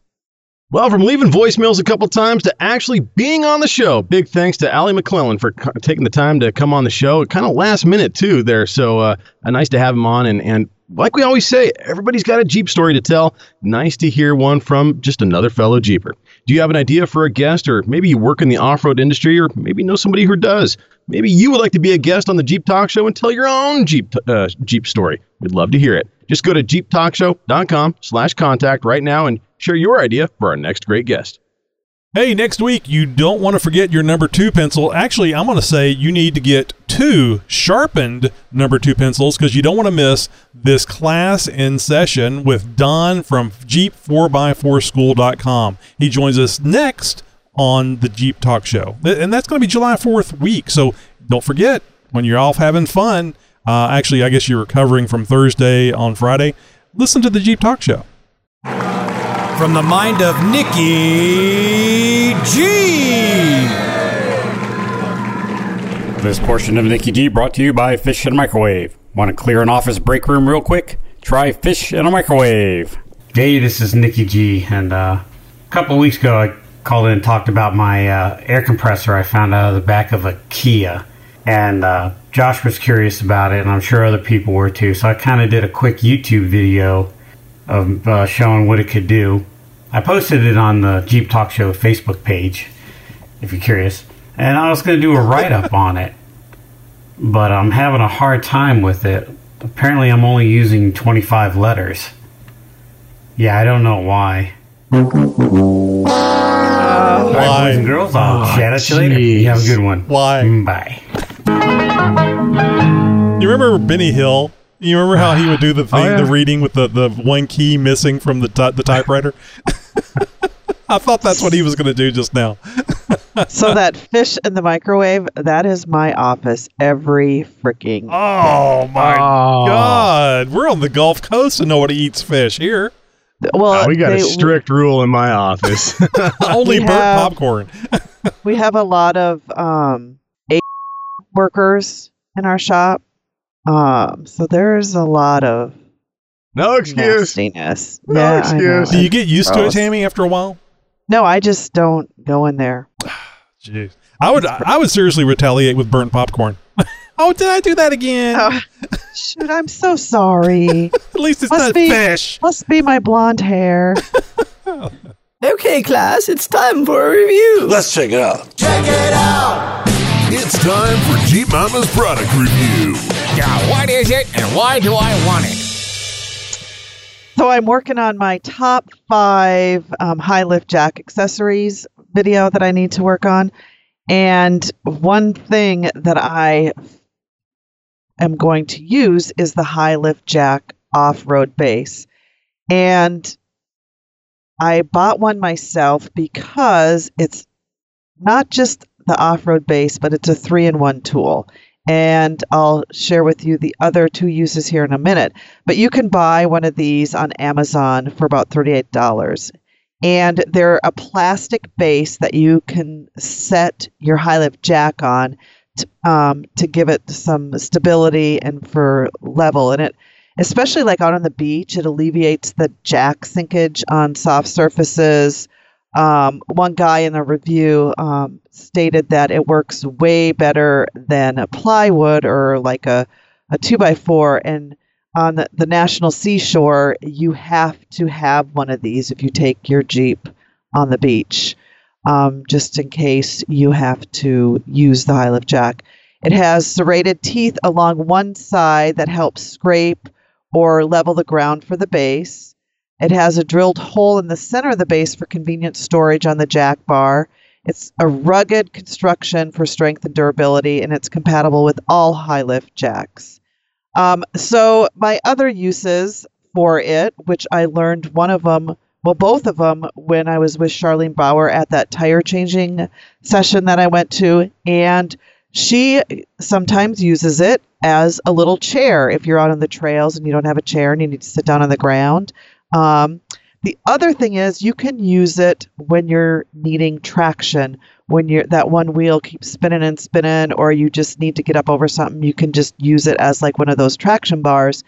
Well, from leaving voicemails a couple times to actually being on the show, big thanks to Allie McClellan for co- taking the time to come on the show. Kind of last minute too there, so uh, nice to have him on. And and like we always say, everybody's got a Jeep story to tell. Nice to hear one from just another fellow Jeeper. Do you have an idea for a guest, or maybe you work in the off-road industry, or maybe know somebody who does? Maybe you would like to be a guest on the Jeep Talk Show and tell your own Jeep uh, Jeep story. We'd love to hear it. Just go to jeeptalkshow.com slash contact right now and share your idea for our next great guest. Hey, next week, you don't want to forget your number two pencil. Actually, I'm going to say you need to get two sharpened number two pencils because you don't want to miss this class in session with Don from Jeep4x4school.com. He joins us next on the Jeep Talk Show. And that's going to be July 4th week. So don't forget, when you're off having fun, uh, actually, I guess you're recovering from Thursday on Friday, listen to the Jeep Talk Show. From the mind of Nikki G. This portion of Nikki G brought to you by Fish in a Microwave. Want to clear an office break room real quick? Try Fish in a Microwave. Hey, this is Nikki G, and uh, a couple of weeks ago I called in and talked about my uh, air compressor I found out of the back of a Kia, and uh, Josh was curious about it, and I'm sure other people were too. So I kind of did a quick YouTube video of uh, showing what it could do. I posted it on the Jeep Talk Show Facebook page, if you're curious, and I was going to do a write up on it, but I'm having a hard time with it. Apparently, I'm only using 25 letters. Yeah, I don't know why. All right, boys and girls, I'll Oh, chat at you later. You have a good one. Why? Mm, bye. You remember Benny Hill? You remember how he would do the oh, thing, Oh, yeah. the reading with the, the one key missing from the ty- the typewriter? I thought that's what he was going to do just now. so that fish in the microwave, that is my office every freaking Oh my God, we're on the Gulf Coast and nobody eats fish here. Well, Oh, we got a they- strict rule in my office. Only burnt have- popcorn. we have a lot of um workers in our shop. Um, so there's a lot of no excuse. nastiness. No yeah, excuse. Do you get used to it, Tammy, after a while? No, I just don't go in there. Jeez. I would I would seriously retaliate with burnt popcorn. oh, did I do that again? Oh, shoot, I'm so sorry. At least it's must not be, fish. Must be my blonde hair. Okay, class, it's time for a review. Let's check it out. Check it out. It's time for Jeep Mama's product review. Yeah, what is it and why do I want it? So I'm working on my top five um, high lift jack accessories video that I need to work on. And one thing that I am going to use is the high lift jack off road base. And I bought one myself because it's not just the off road base, but it's a three in one tool. And I'll share with you the other two uses here in a minute. But you can buy one of these on Amazon for about $38. And they're a plastic base that you can set your high lift jack on to, um, to give it some stability and for level. And it, especially like out on the beach, it alleviates the jack sinkage on soft surfaces. Um, one guy in the review um, stated that it works way better than a plywood or like a, a two by four. And on the, the national seashore, you have to have one of these if you take your Jeep on the beach, um, just in case you have to use the high lift jack. It has serrated teeth along one side that helps scrape or level the ground for the base. It has a drilled hole in the center of the base for convenient storage on the jack bar. It's a rugged construction for strength and durability, and it's compatible with all high lift jacks. Um, so, my other uses for it, which I learned one of them, well, both of them, when I was with Charlene Bauer at that tire changing session that I went to, and she sometimes uses it as a little chair if you're out on the trails and you don't have a chair and you need to sit down on the ground. Um, the other thing is you can use it when you're needing traction, when you're that one wheel keeps spinning and spinning, or you just need to get up over something. You can just use it as like one of those traction bars.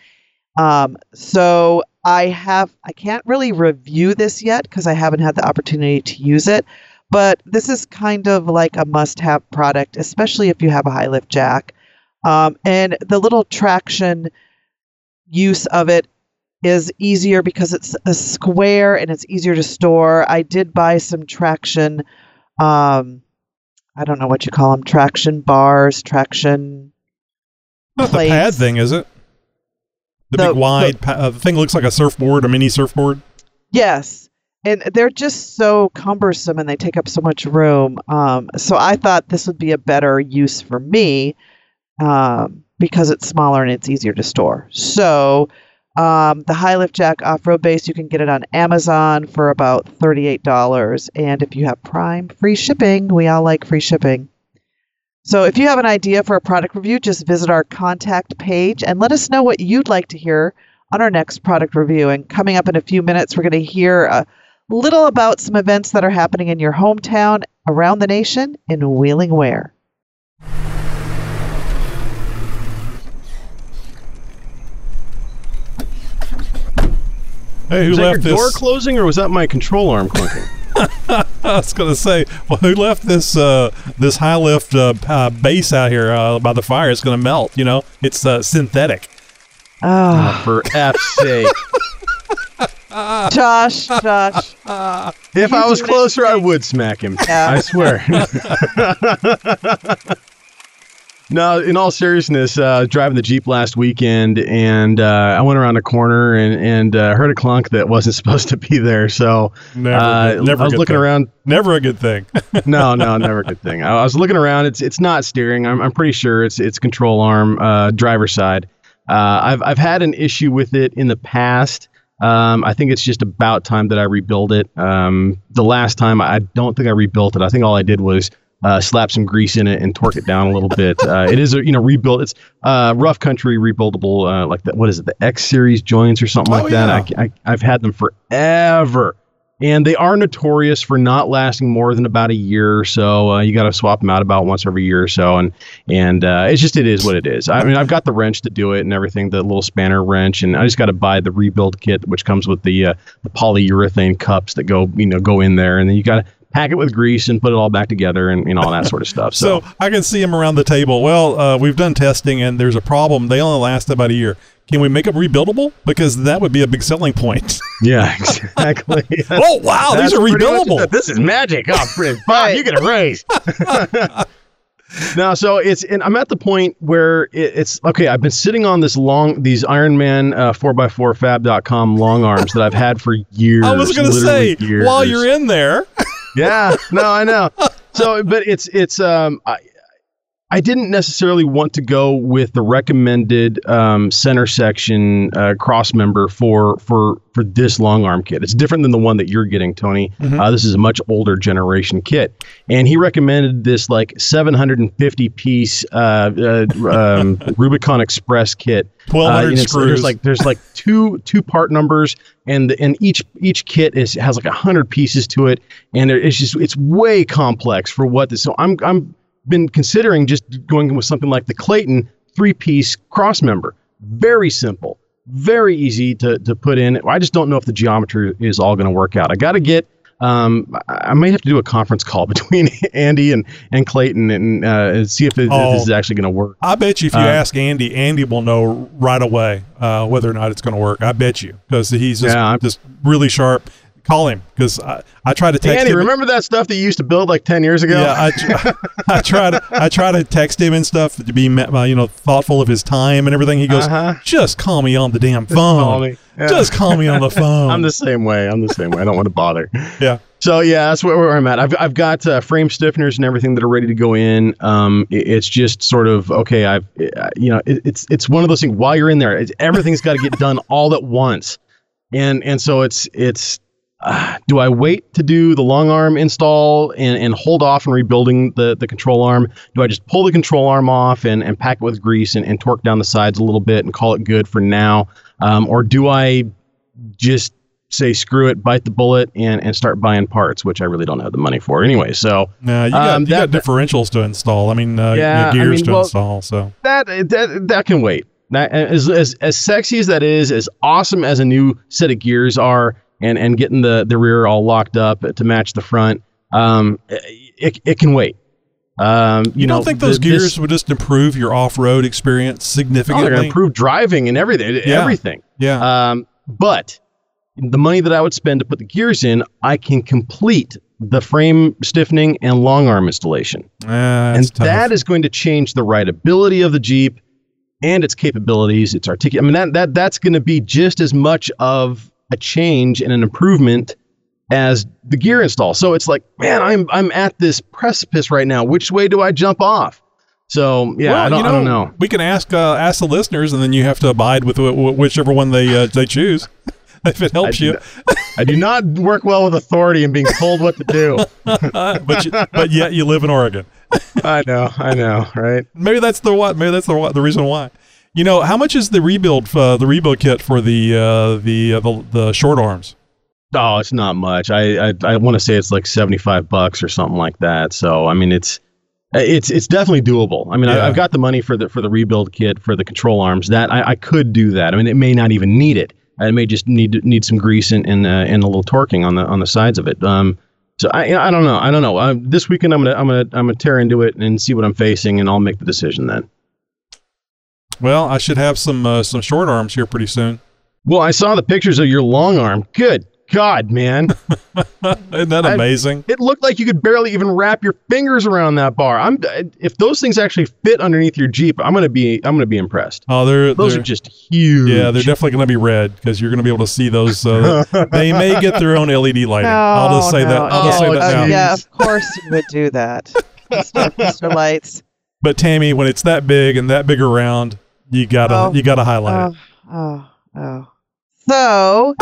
Um, so I have I can't really review this yet because I haven't had the opportunity to use it, but this is kind of like a must-have product, especially if you have a high lift jack. Um, and the little traction use of it is easier because it's a square and it's easier to store. I did buy some traction. Um, I don't know what you call them. Traction bars, traction. Not the pad thing, is it? The, The- big wide pa- uh, the thing looks like a surfboard, a mini surfboard. Yes. And they're just so cumbersome and they take up so much room. Um, so I thought this would be a better use for me um, because it's smaller and it's easier to store. So um, the High Lift Jack off road base, you can get it on Amazon for about $38. And if you have Prime, free shipping. We all like free shipping. So if you have an idea for a product review, just visit our contact page and let us know what you'd like to hear on our next product review. And coming up in a few minutes, we're going to hear a little about some events that are happening in your hometown, around the nation, in Wheeling Ware. Hey, who was left that your door closing or was that my control arm clicking? I was going to say, well, who left this uh, this high lift uh, uh, base out here uh, by the fire? It's going to melt. You know, it's uh, synthetic. Oh, for F's sake. Josh, Josh. If I was closer, I would smack him. Yeah. I swear. no, in all seriousness, uh, driving the Jeep last weekend, and uh, I went around a corner and and uh, heard a clunk that wasn't supposed to be there. So Never, uh, never I was looking thing. around. Never a good thing. no, no, never a good thing. I, I was looking around. It's it's not steering. I'm I'm pretty sure it's it's control arm, uh, driver side. Uh, I've I've had an issue with it in the past. Um, I think it's just about time that I rebuild it. Um, the last time I don't think I rebuilt it. I think all I did was uh, slap some grease in it and torque it down a little bit. Uh, it is a you know rebuild. It's uh, rough country rebuildable uh, like that. What is it? The X series joints or something like Oh, that. yeah. I, I, I've had them forever. And they are notorious for not lasting more than about a year or so. Uh, you got to swap them out about once every year or so, and and uh, it's just it is what it is. I mean, I've got the wrench to do it and everything, the little spanner wrench, and I just got to buy the rebuild kit, which comes with the uh, the polyurethane cups that go you know go in there, and then you got to pack it with grease and put it all back together and you know all that sort of stuff. So, So I can see them around the table. Well, uh, we've done testing, and there's a problem. They only last about a year. Can we make them rebuildable? Because that would be a big selling point. yeah, exactly. oh wow, these are rebuildable. This is magic. Oh, Bob, you get a raise. no, so it's and I'm at the point where it, it's okay. I've been sitting on this long these Ironman uh, 4x4 fab.com long arms that I've had for years. I was going to say years. while you're in there. Yeah, no, I know. So, but it's it's um I I didn't necessarily want to go with the recommended um, center section uh, cross member for for for this long arm kit. It's different than the one that you're getting, Tony. Mhm. Uh, this is a much older generation kit, and he recommended this like 750 piece uh, uh, um, Rubicon Express kit. 1200 Uh, screws. There's like there's like two two part numbers, and and each each kit is has like a hundred pieces to it, and it's just it's way complex for what this. So I'm I'm been considering just going with something like the Clayton three piece cross member. Very simple, very easy to to put in. I just don't know if the geometry is all going to work out. I got to get. Um, I might have to do a conference call between Andy and, and Clayton and uh, see if, it, if Oh. this is actually going to work. I bet you if you Uh, ask Andy, Andy will know right away uh, whether or not it's going to work. I bet you because he's just, Yeah, just really sharp. Call him because I, I try to text Andy, him. remember that stuff that you used to build like ten years ago? Yeah, I, I try to I try to text him and stuff to be uh, you know thoughtful of his time and everything. He goes, Uh-huh. just call me on the damn phone. call me. Yeah. Just call me on the phone. I'm the same way. I'm the same way. I don't want to bother. yeah. So yeah, that's where, where I'm at. I've I've got uh, frame stiffeners and everything that are ready to go in. Um, it- it's just sort of okay. I've you know it, it's it's one of those things. While you're in there, it's, everything's got to get done all at once, and and so it's it's. Uh, do I wait to do the long arm install and, and hold off on rebuilding the, the control arm? Do I just pull the control arm off and, and pack it with grease and, and torque down the sides a little bit and call it good for now? Um, or do I just say screw it, bite the bullet, and, and start buying parts, which I really don't have the money for anyway. So Yeah, you got, um, you that- got differentials to install. I mean, uh, Yeah, I gears mean, to well- install. So that that that can wait. That as, as as sexy as that is, as awesome as a new set of gears are, and and getting the the rear all locked up to match the front, um, it it can wait. Um, you, you, know, don't think those th- gears this- would just improve your off-road experience Oh, they're significantly? going to improve driving and everything. Yeah. Everything. Yeah. Um, but the money that I would spend to put the gears in, I can complete the frame stiffening and long arm installation. Ah, and tough. that is going to change the rideability of the Jeep and its capabilities, its articulate. I mean, that, that that's going to be just as much of a change and an improvement as the gear install. So it's like, man, I'm I'm at this precipice right now. Which way do I jump off? So yeah, Well, I, don't, you I don't know. We can ask uh, ask the listeners, and then you have to abide with wh- wh- whichever one they uh, they choose. if it helps I you, do I do not work well with authority and being told what to do. but you, but yet you live in Oregon. I know, I know, right? Maybe that's the what. Maybe that's the why- the reason why. You know, how much is the rebuild uh, the rebuild kit for the uh, the, uh, the the short arms? Oh, it's not much. I I, I want to say it's like seventy five bucks or something like that. So I mean, it's it's it's definitely doable. I mean, Yeah. I, I've got the money for the for the rebuild kit for the control arms. That I, I could do that. I mean, it may not even need it. I may just need need some grease and and, uh, and a little torquing on the on the sides of it. Um, so I I don't know I don't know. Uh, this weekend I'm gonna I'm gonna I'm gonna tear into it and see what I'm facing, and I'll make the decision then. Well, I should have some uh, some short arms here pretty soon. Well, I saw the pictures of your long arm. Good God, man! Isn't that I- amazing? it looked like you could barely even wrap your fingers around that bar. I'm if those things actually fit underneath your Jeep, I'm gonna be I'm gonna be impressed. Oh, they're Those they're- are just huge. Yeah, they're definitely going to be red because you're going to be able to see those. Uh, they may get their own LED lighting. I'll just say no, that. I'll just no. say that Oh, now. yeah, of course you would do that. Mr. Mr. Lights. But Tammy, when it's that big and that big around, you gotta Oh, you gotta highlight it. Oh, oh, oh. So,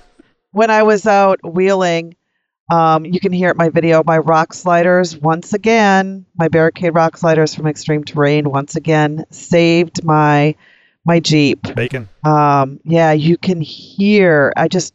when I was out wheeling, um, you can hear it my video, my rock sliders, once again, my barricade rock sliders from extreme terrain, once again, saved my my Jeep. Bacon. Um, yeah, you can hear. I just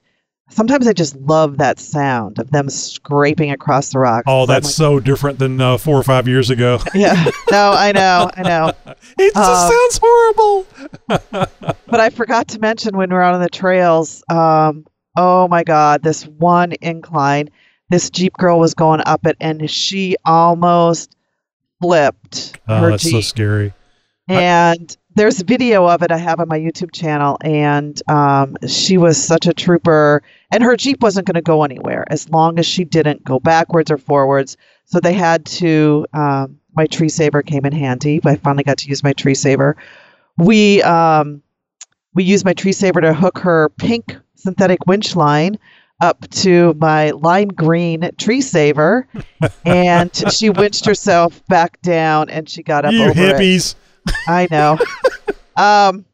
sometimes I just love that sound of them scraping across the rocks. Oh, that's so different than uh, four or five years ago. yeah. No, I know, I know. it just Um, sounds horrible. but I forgot to mention when we we're out on the trails. Um, oh my God, this one incline, this Jeep girl was going up it, and she almost flipped Oh, that's so scary. and there's video of it I have on my YouTube channel, and um, she was such a trooper. And her Jeep wasn't going to go anywhere as long as she didn't go backwards or forwards. So they had to. Um, my tree saver came in handy. I finally got to use my tree saver. We um, we used my tree saver to hook her pink synthetic winch line up to my lime green tree saver, and she winched herself back down, and she got up You over it. I know. um,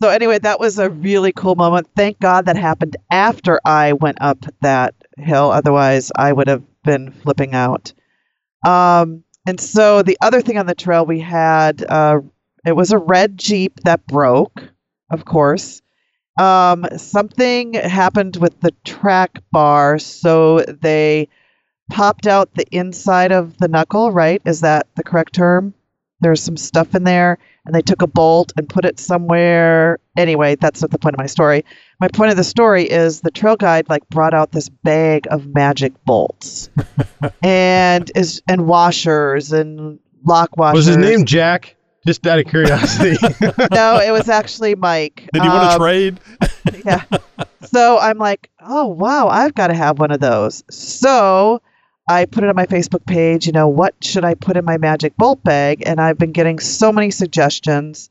so anyway, that was a really cool moment. Thank God that happened after I went up that hill. Otherwise, I would have been flipping out. Um, and so the other thing on the trail we had, uh, it was a red Jeep that broke, of course. Um, something happened with the track bar, so they popped out the inside of the knuckle, right? Is that the correct term? There's some stuff in there, and they took a bolt and put it somewhere. Anyway, that's not the point of my story. My point of the story is the trail guide like brought out this bag of magic bolts and is and washers and lock washers. Was his name Jack? Just out of curiosity. no, it was actually Mike. Did you want to Um, trade? yeah. So I'm like, oh wow, I've got to have one of those. So I put it on my Facebook page. You know, what should I put in my magic bolt bag? And I've been getting so many suggestions,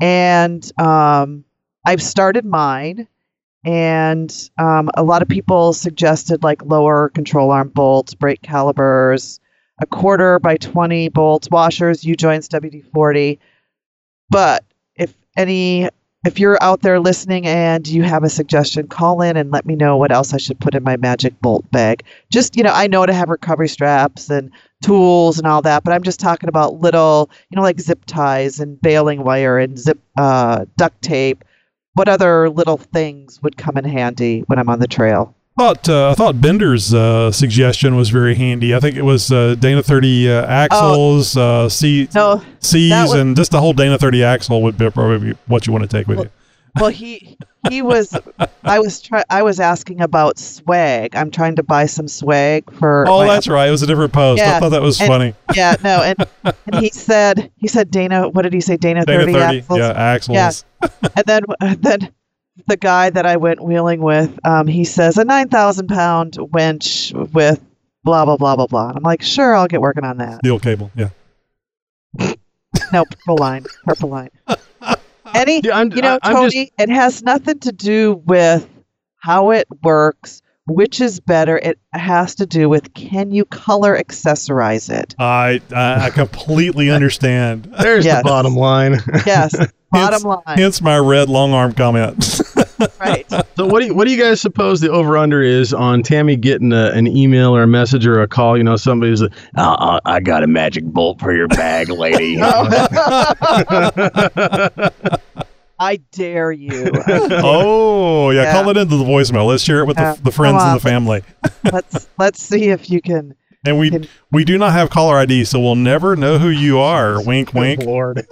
and um, I've started mine. And um, a lot of people suggested like lower control arm bolts, brake calipers, a quarter by 20 bolts, washers, U joints, WD 40. But if any if you're out there listening and you have a suggestion, call in and let me know what else I should put in my magic bolt bag. Just, you know, I know to have recovery straps and tools and all that, but I'm just talking about little, you know, like zip ties and baling wire and zip uh, duct tape. What other little things would come in handy when I'm on the trail? Thought uh, I thought Bender's uh, suggestion was very handy. I think it was uh, Dana 30 uh, axles, uh, C, No, C's, was- and just the whole Dana 30 axle would be probably what you want to take with you. Well, he he was I was try I was asking about swag. I'm trying to buy some swag for Oh, that's right. It was a different post. I thought that was and- funny. Yeah, no, and, and he said he said Dana. What did he say? Dana, Dana 30, 30, axles. yeah, axles. Yeah. and then and then the guy that I went wheeling with, um, he says a nine thousand pound winch with blah blah blah blah blah. And I'm like, sure, I'll get working on that. Steel cable. Yeah. No, purple line, purple line. Any, I'm- you know, I- I'm Tony, it has nothing to do with how it works, which is better. It has to do with can you color accessorize it? I I, I completely understand. There's Yes. the bottom line. Yes, bottom hence, line. Hence my red long arm comment. right. So what do you, what do you guys suppose the over under is on Tammy getting a, an email or a message or a call? You know, somebody's like, oh, uh, I got a magic bolt for your bag, lady. I dare you. oh yeah, Yeah. call it into the voicemail. Let's share it with Yeah, the, the friends and the family. let's let's see if you can. And we we do not have caller ID, so we'll never know who you are. Wink, wink. Lord.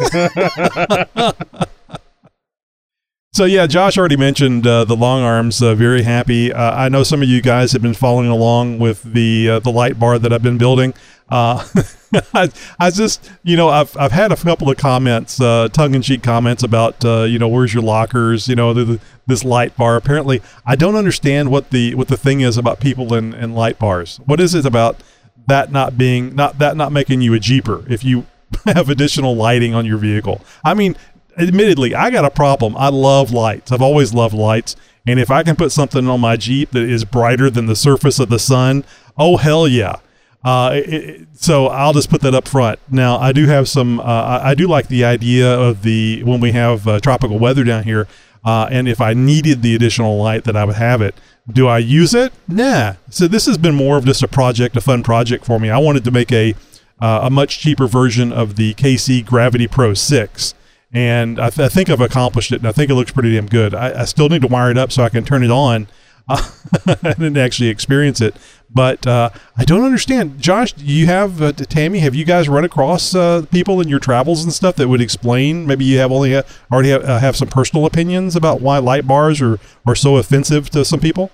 So yeah, Josh already mentioned uh, the long arms. Uh, very happy. Uh, I know some of you guys have been following along with the uh, the light bar that I've been building. Uh, I, I just you know I've I've had a couple of comments, uh, tongue in cheek comments about you know where's your lockers? You know the, the, this light bar. Apparently, I don't understand what the what the thing is about people in, in light bars. What is it about that not being not that not making you a jeeper if you have additional lighting on your vehicle? I mean, admittedly, I got a problem. I love lights. I've always loved lights. And if I can put something on my Jeep that is brighter than the surface of the sun, oh, hell yeah. Uh, it, it, so I'll just put that up front. Now I do have some. Uh, I, I, do like the idea of the when we have uh, tropical weather down here, uh, and if I needed the additional light, that I would have it. Do I use it? Nah. So this has been more of just a project, a fun project for me. I wanted to make a uh, a much cheaper version of the KC Gravity Pro Six and I, th- I, think I've accomplished it, and I think it looks pretty damn good. I, I still need to wire it up so I can turn it on uh, and actually experience it. But uh, I don't understand, Josh. Do you have uh, Tammy? Have you guys run across uh, people in your travels and stuff that would explain? Maybe you have only ha- already have, uh, have some personal opinions about why light bars are are so offensive to some people.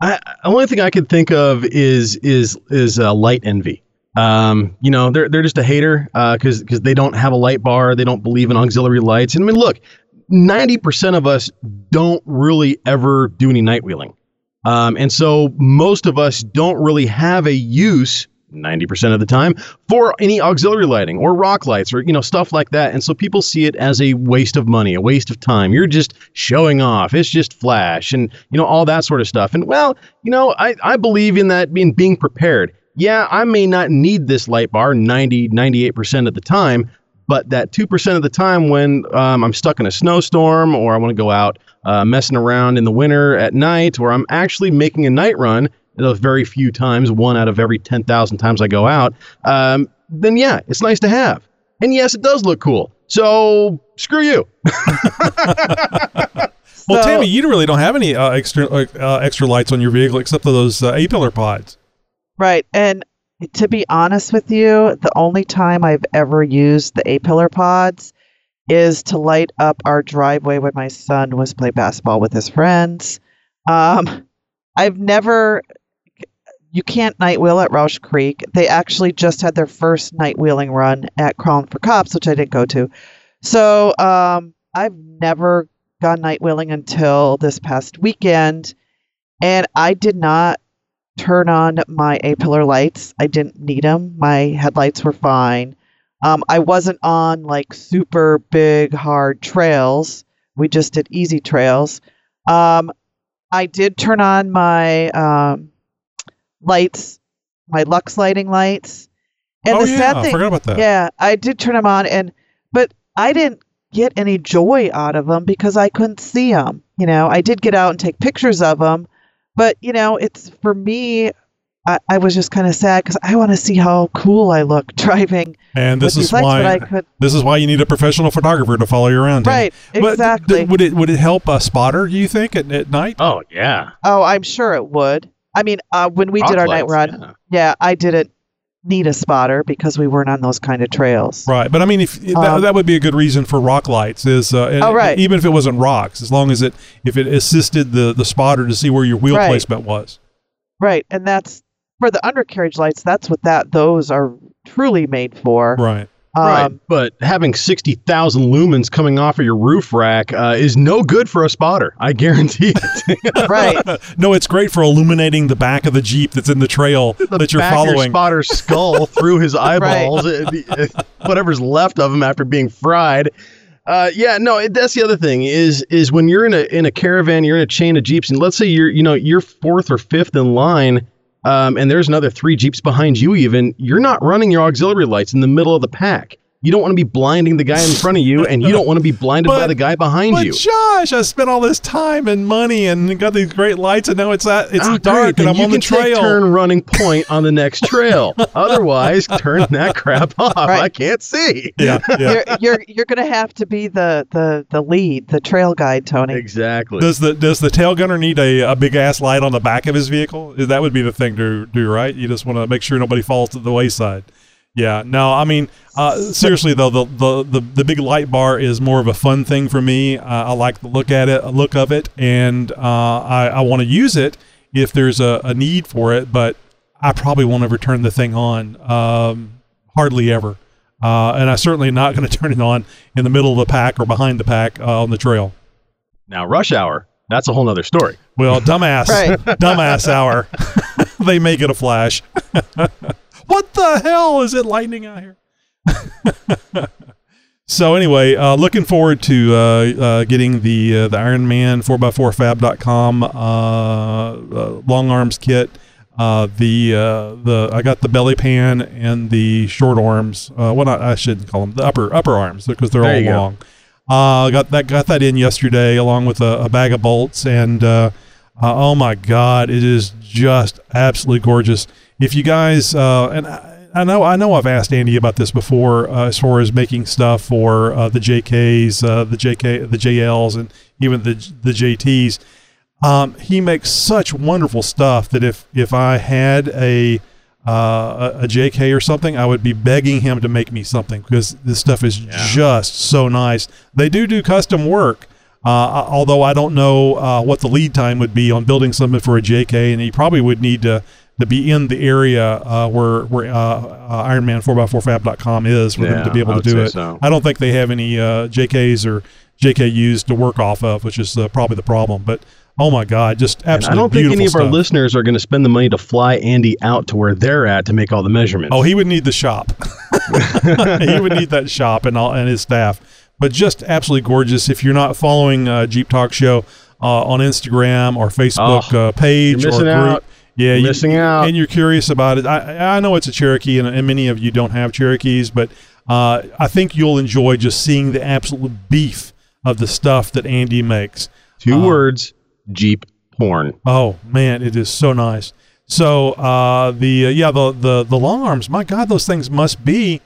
I, the only thing I could think of is is is uh, light envy. Um, you know, they're they're just a hater because uh, because they don't have a light bar, they don't believe in auxiliary lights. And I mean, look, ninety percent of us don't really ever do any night wheeling, um, and so most of us don't really have a use. 90% of the time for any auxiliary lighting or rock lights or you know stuff like that. And so people see it as a waste of money a waste of time. You're just showing off. It's just flash and you know all that sort of stuff. And well you know i, I believe in that being being prepared yeah, I may not need this light bar 90, 98% of the time, but that 2% of the time when um, I'm stuck in a snowstorm or I want to go out uh, messing around in the winter at night or I'm actually making a night run, those very few times, one out of every 10,000 times I go out, um, then yeah, it's nice to have. And yes, it does look cool. So screw you. well, Tammy, you really don't have any uh, extra uh, extra lights on your vehicle except for those uh, A pillar pods. Right. And to be honest with you, the only time I've ever used the A pillar pods is to light up our driveway when my son was playing basketball with his friends. Um, I've never. You can't night wheel at Rausch Creek. They actually just had their first night wheeling run at Crawling for Cops, which I didn't go to. So um, I've never gone night wheeling until this past weekend, and I did not turn on my A pillar lights. I didn't need them. My headlights were fine. Um, I wasn't on like super big, hard trails. We just did easy trails. Um, I did turn on my um, lights, my Lux lighting lights. And oh, the yeah, sad I thing, forgot about that. Yeah, I did turn them on, and but I didn't get any joy out of them because I couldn't see them. You know, I did get out and take pictures of them, but you know, it's for me. I, I was just kind of sad because I want to see how cool I look driving. And this is lights, why could, this is why you need a professional photographer to follow you around. Right, But exactly. th- would it would it help a spotter? Do you think at, at night? Oh yeah. Oh, I'm sure it would. I mean, uh, when we Rock did our night lights, run, yeah. yeah, I didn't need a spotter because we weren't on those kind of trails. Right, but I mean, if that, Um, that would be a good reason for rock lights is, uh, and Oh, right. even if it wasn't rocks, as long as it if it assisted the the spotter to see where your wheel Right. placement was. Right, and that's for the undercarriage lights. That's what that those are truly made for. Right. Right. Um, But having 60,000 lumens coming off of your roof rack uh, is no good for a spotter. I guarantee it. right. no, it's great for illuminating the back of the jeep that's in the trail that you're Back of your following. spotter's skull through his eyeballs, the- uh, whatever's left of him after being fried. Uh, yeah, no, it, that's the other thing is is when you're in a in a caravan, you're in a chain of jeeps, and let's say you're you know you're fourth or fifth in line, um, and there's another three jeeps behind you. Even you're not running your auxiliary lights in the middle of the pack. You don't want to be blinding the guy in front of you, and you don't want to be blinded by the guy behind But you. Josh, I spent all this time and money and got these great lights, and now it's at, it's Ah, dark, great, and then I'm you on can the trail. Take turn running point on the next trail. Otherwise, turn that crap off. Right. I can't see. Yeah, yeah. you're you're you're gonna have to be the the the lead, the trail guide, Tony. Exactly. Does the does the tail gunner need a, a big ass light on the back of his vehicle? That would be the thing to do, right? You just want to make sure nobody falls to the wayside. Yeah, no, I mean, uh, seriously though, the, the the the big light bar is more of a fun thing for me. Uh, I like the look at it, look of it, and uh, I, I want to use it if there's a, a need for it. But I probably won't ever turn the thing on, um, hardly ever. Uh, and I certainly not going to turn it on in the middle of the pack or behind the pack uh, on the trail. Now, rush hour, that's a whole nother story. Well, dumbass, dumbass hour. they make it a flash. What the hell is it lightning out here? so anyway, uh, looking forward to uh, uh, getting the uh, the Iron Man 4x4fab.com uh, uh, long arms kit. Uh, the uh, the I got the belly pan and the short arms. Uh, well, not, I shouldn't call them the upper upper arms because they're There all go. long. Uh, got that got that in yesterday along with a, a bag of bolts and uh, uh, oh my god, it is just absolutely gorgeous. If you guys uh, and I, I know I know I've asked Andy about this before uh, as far as making stuff for uh, the JKs, uh, the JK, the JLs, and even the the JTs. Um, he makes such wonderful stuff that if if I had a uh, a, a JK or something, I would be begging him to make me something because this stuff is just so nice. They do do custom work, uh, although I don't know uh, what the lead time would be on building something for a JK, and he probably would need to to be in the area uh, where where uh, uh, IronMan4x4fab.com is for them to be able to do it. so. I don't think they have any uh, JKs or JKUs to work off of, which is uh, probably the problem. But oh my God, just absolutely. And I don't think any of our listeners are going to spend the money to fly Andy out to where they're at to make all the measurements. Oh, he would need the shop. he would need that shop and all and his staff. But just absolutely gorgeous. If you're not following uh, Jeep Talk Show uh, on Instagram or Facebook Oh, uh, page or group, out. Yeah, You're you- missing out. and you're curious about it. I, I know it's a Cherokee, and, and many of you don't have Cherokees, but uh, I think you'll enjoy just seeing the absolute beef of the stuff that Andy makes. Two Uh, words: Jeep porn. Oh man, it is so nice. So uh, the uh, yeah the, the the long arms. My God, those things must be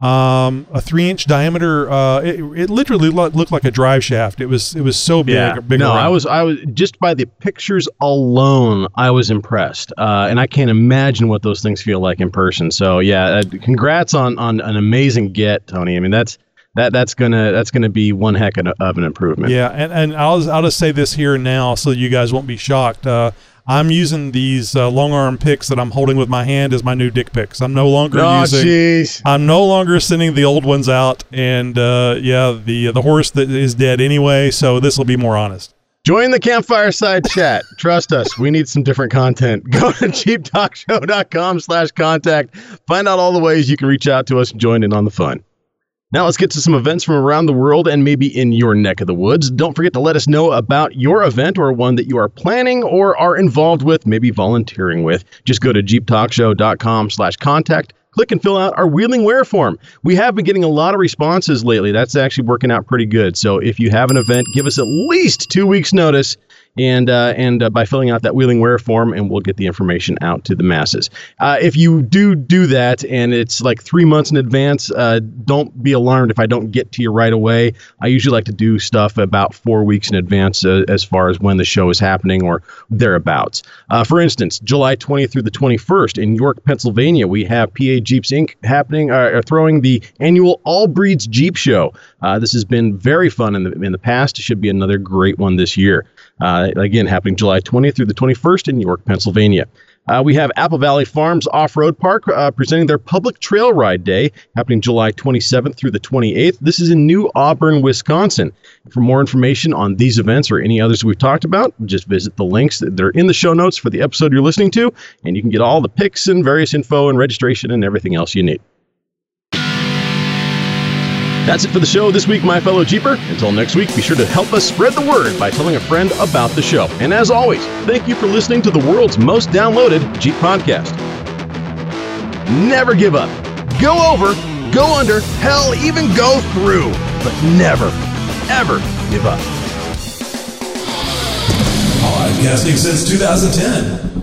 um, a three inch diameter. Uh, it, it literally lo- looked like a drive shaft. It was it was so big. Yeah, big no, around. I was, I was just by the pictures alone, I was impressed, uh, and I can't imagine what those things feel like in person. So yeah, uh, congrats on on an amazing get, Tony. I mean, that's that that's gonna that's gonna be one heck of, an improvement. Yeah, and, and I'll I'll just say this here and now, so you guys won't be shocked. Uh, I'm using these uh, long arm picks that I'm holding with my hand as my new dick picks. I'm no longer Oh, using. jeez. I'm no longer sending the old ones out, and uh, yeah, the the horse that is dead anyway. So this will be more honest. Join the campfire side chat. Trust us, we need some different content. Go to jeeptalkshow.com slash contact. Find out all the ways you can reach out to us and join in on the fun. Now let's get to some events from around the world and maybe in your neck of the woods. Don't forget to let us know about your event or one that you are planning or are involved with, maybe volunteering with. Just go to jeeptalkshow.com slash contact. Click and fill out our wheeling wear form. We have been getting a lot of responses lately. That's actually working out pretty good. So if you have an event, give us at least two weeks notice and uh, and uh, by filling out that wheeling wear form, and we'll get the information out to the masses. Uh, if you do do that, and it's like three months in advance, uh, don't be alarmed if I don't get to you right away. I usually like to do stuff about four weeks in advance uh, as far as when the show is happening or thereabouts. Uh, for instance, July 20th through the 21st in York, Pennsylvania, we have PA Jeeps Inc. happening, are throwing the annual All Breeds Jeep Show. This has been very fun in the in the past. It should be another great one this year. Uh, again, happening July 20th through the 21st in York, Pennsylvania. Uh, we have Apple Valley Farms Off Road Park uh, presenting their Public Trail Ride Day, happening July 27th through the 28th. This is in New Auburn, Wisconsin. For more information on these events or any others we've talked about, just visit the links that are in the show notes for the episode you're listening to, and you can get all the pics and various info and registration and everything else you need. That's it for the show this week, my fellow Jeeper. Until next week, be sure to help us spread the word by telling a friend about the show. And as always, thank you for listening to the world's most downloaded Jeep podcast. Never give up. Go over, go under, hell, even go through, but never, ever give up. Podcasting since 2010.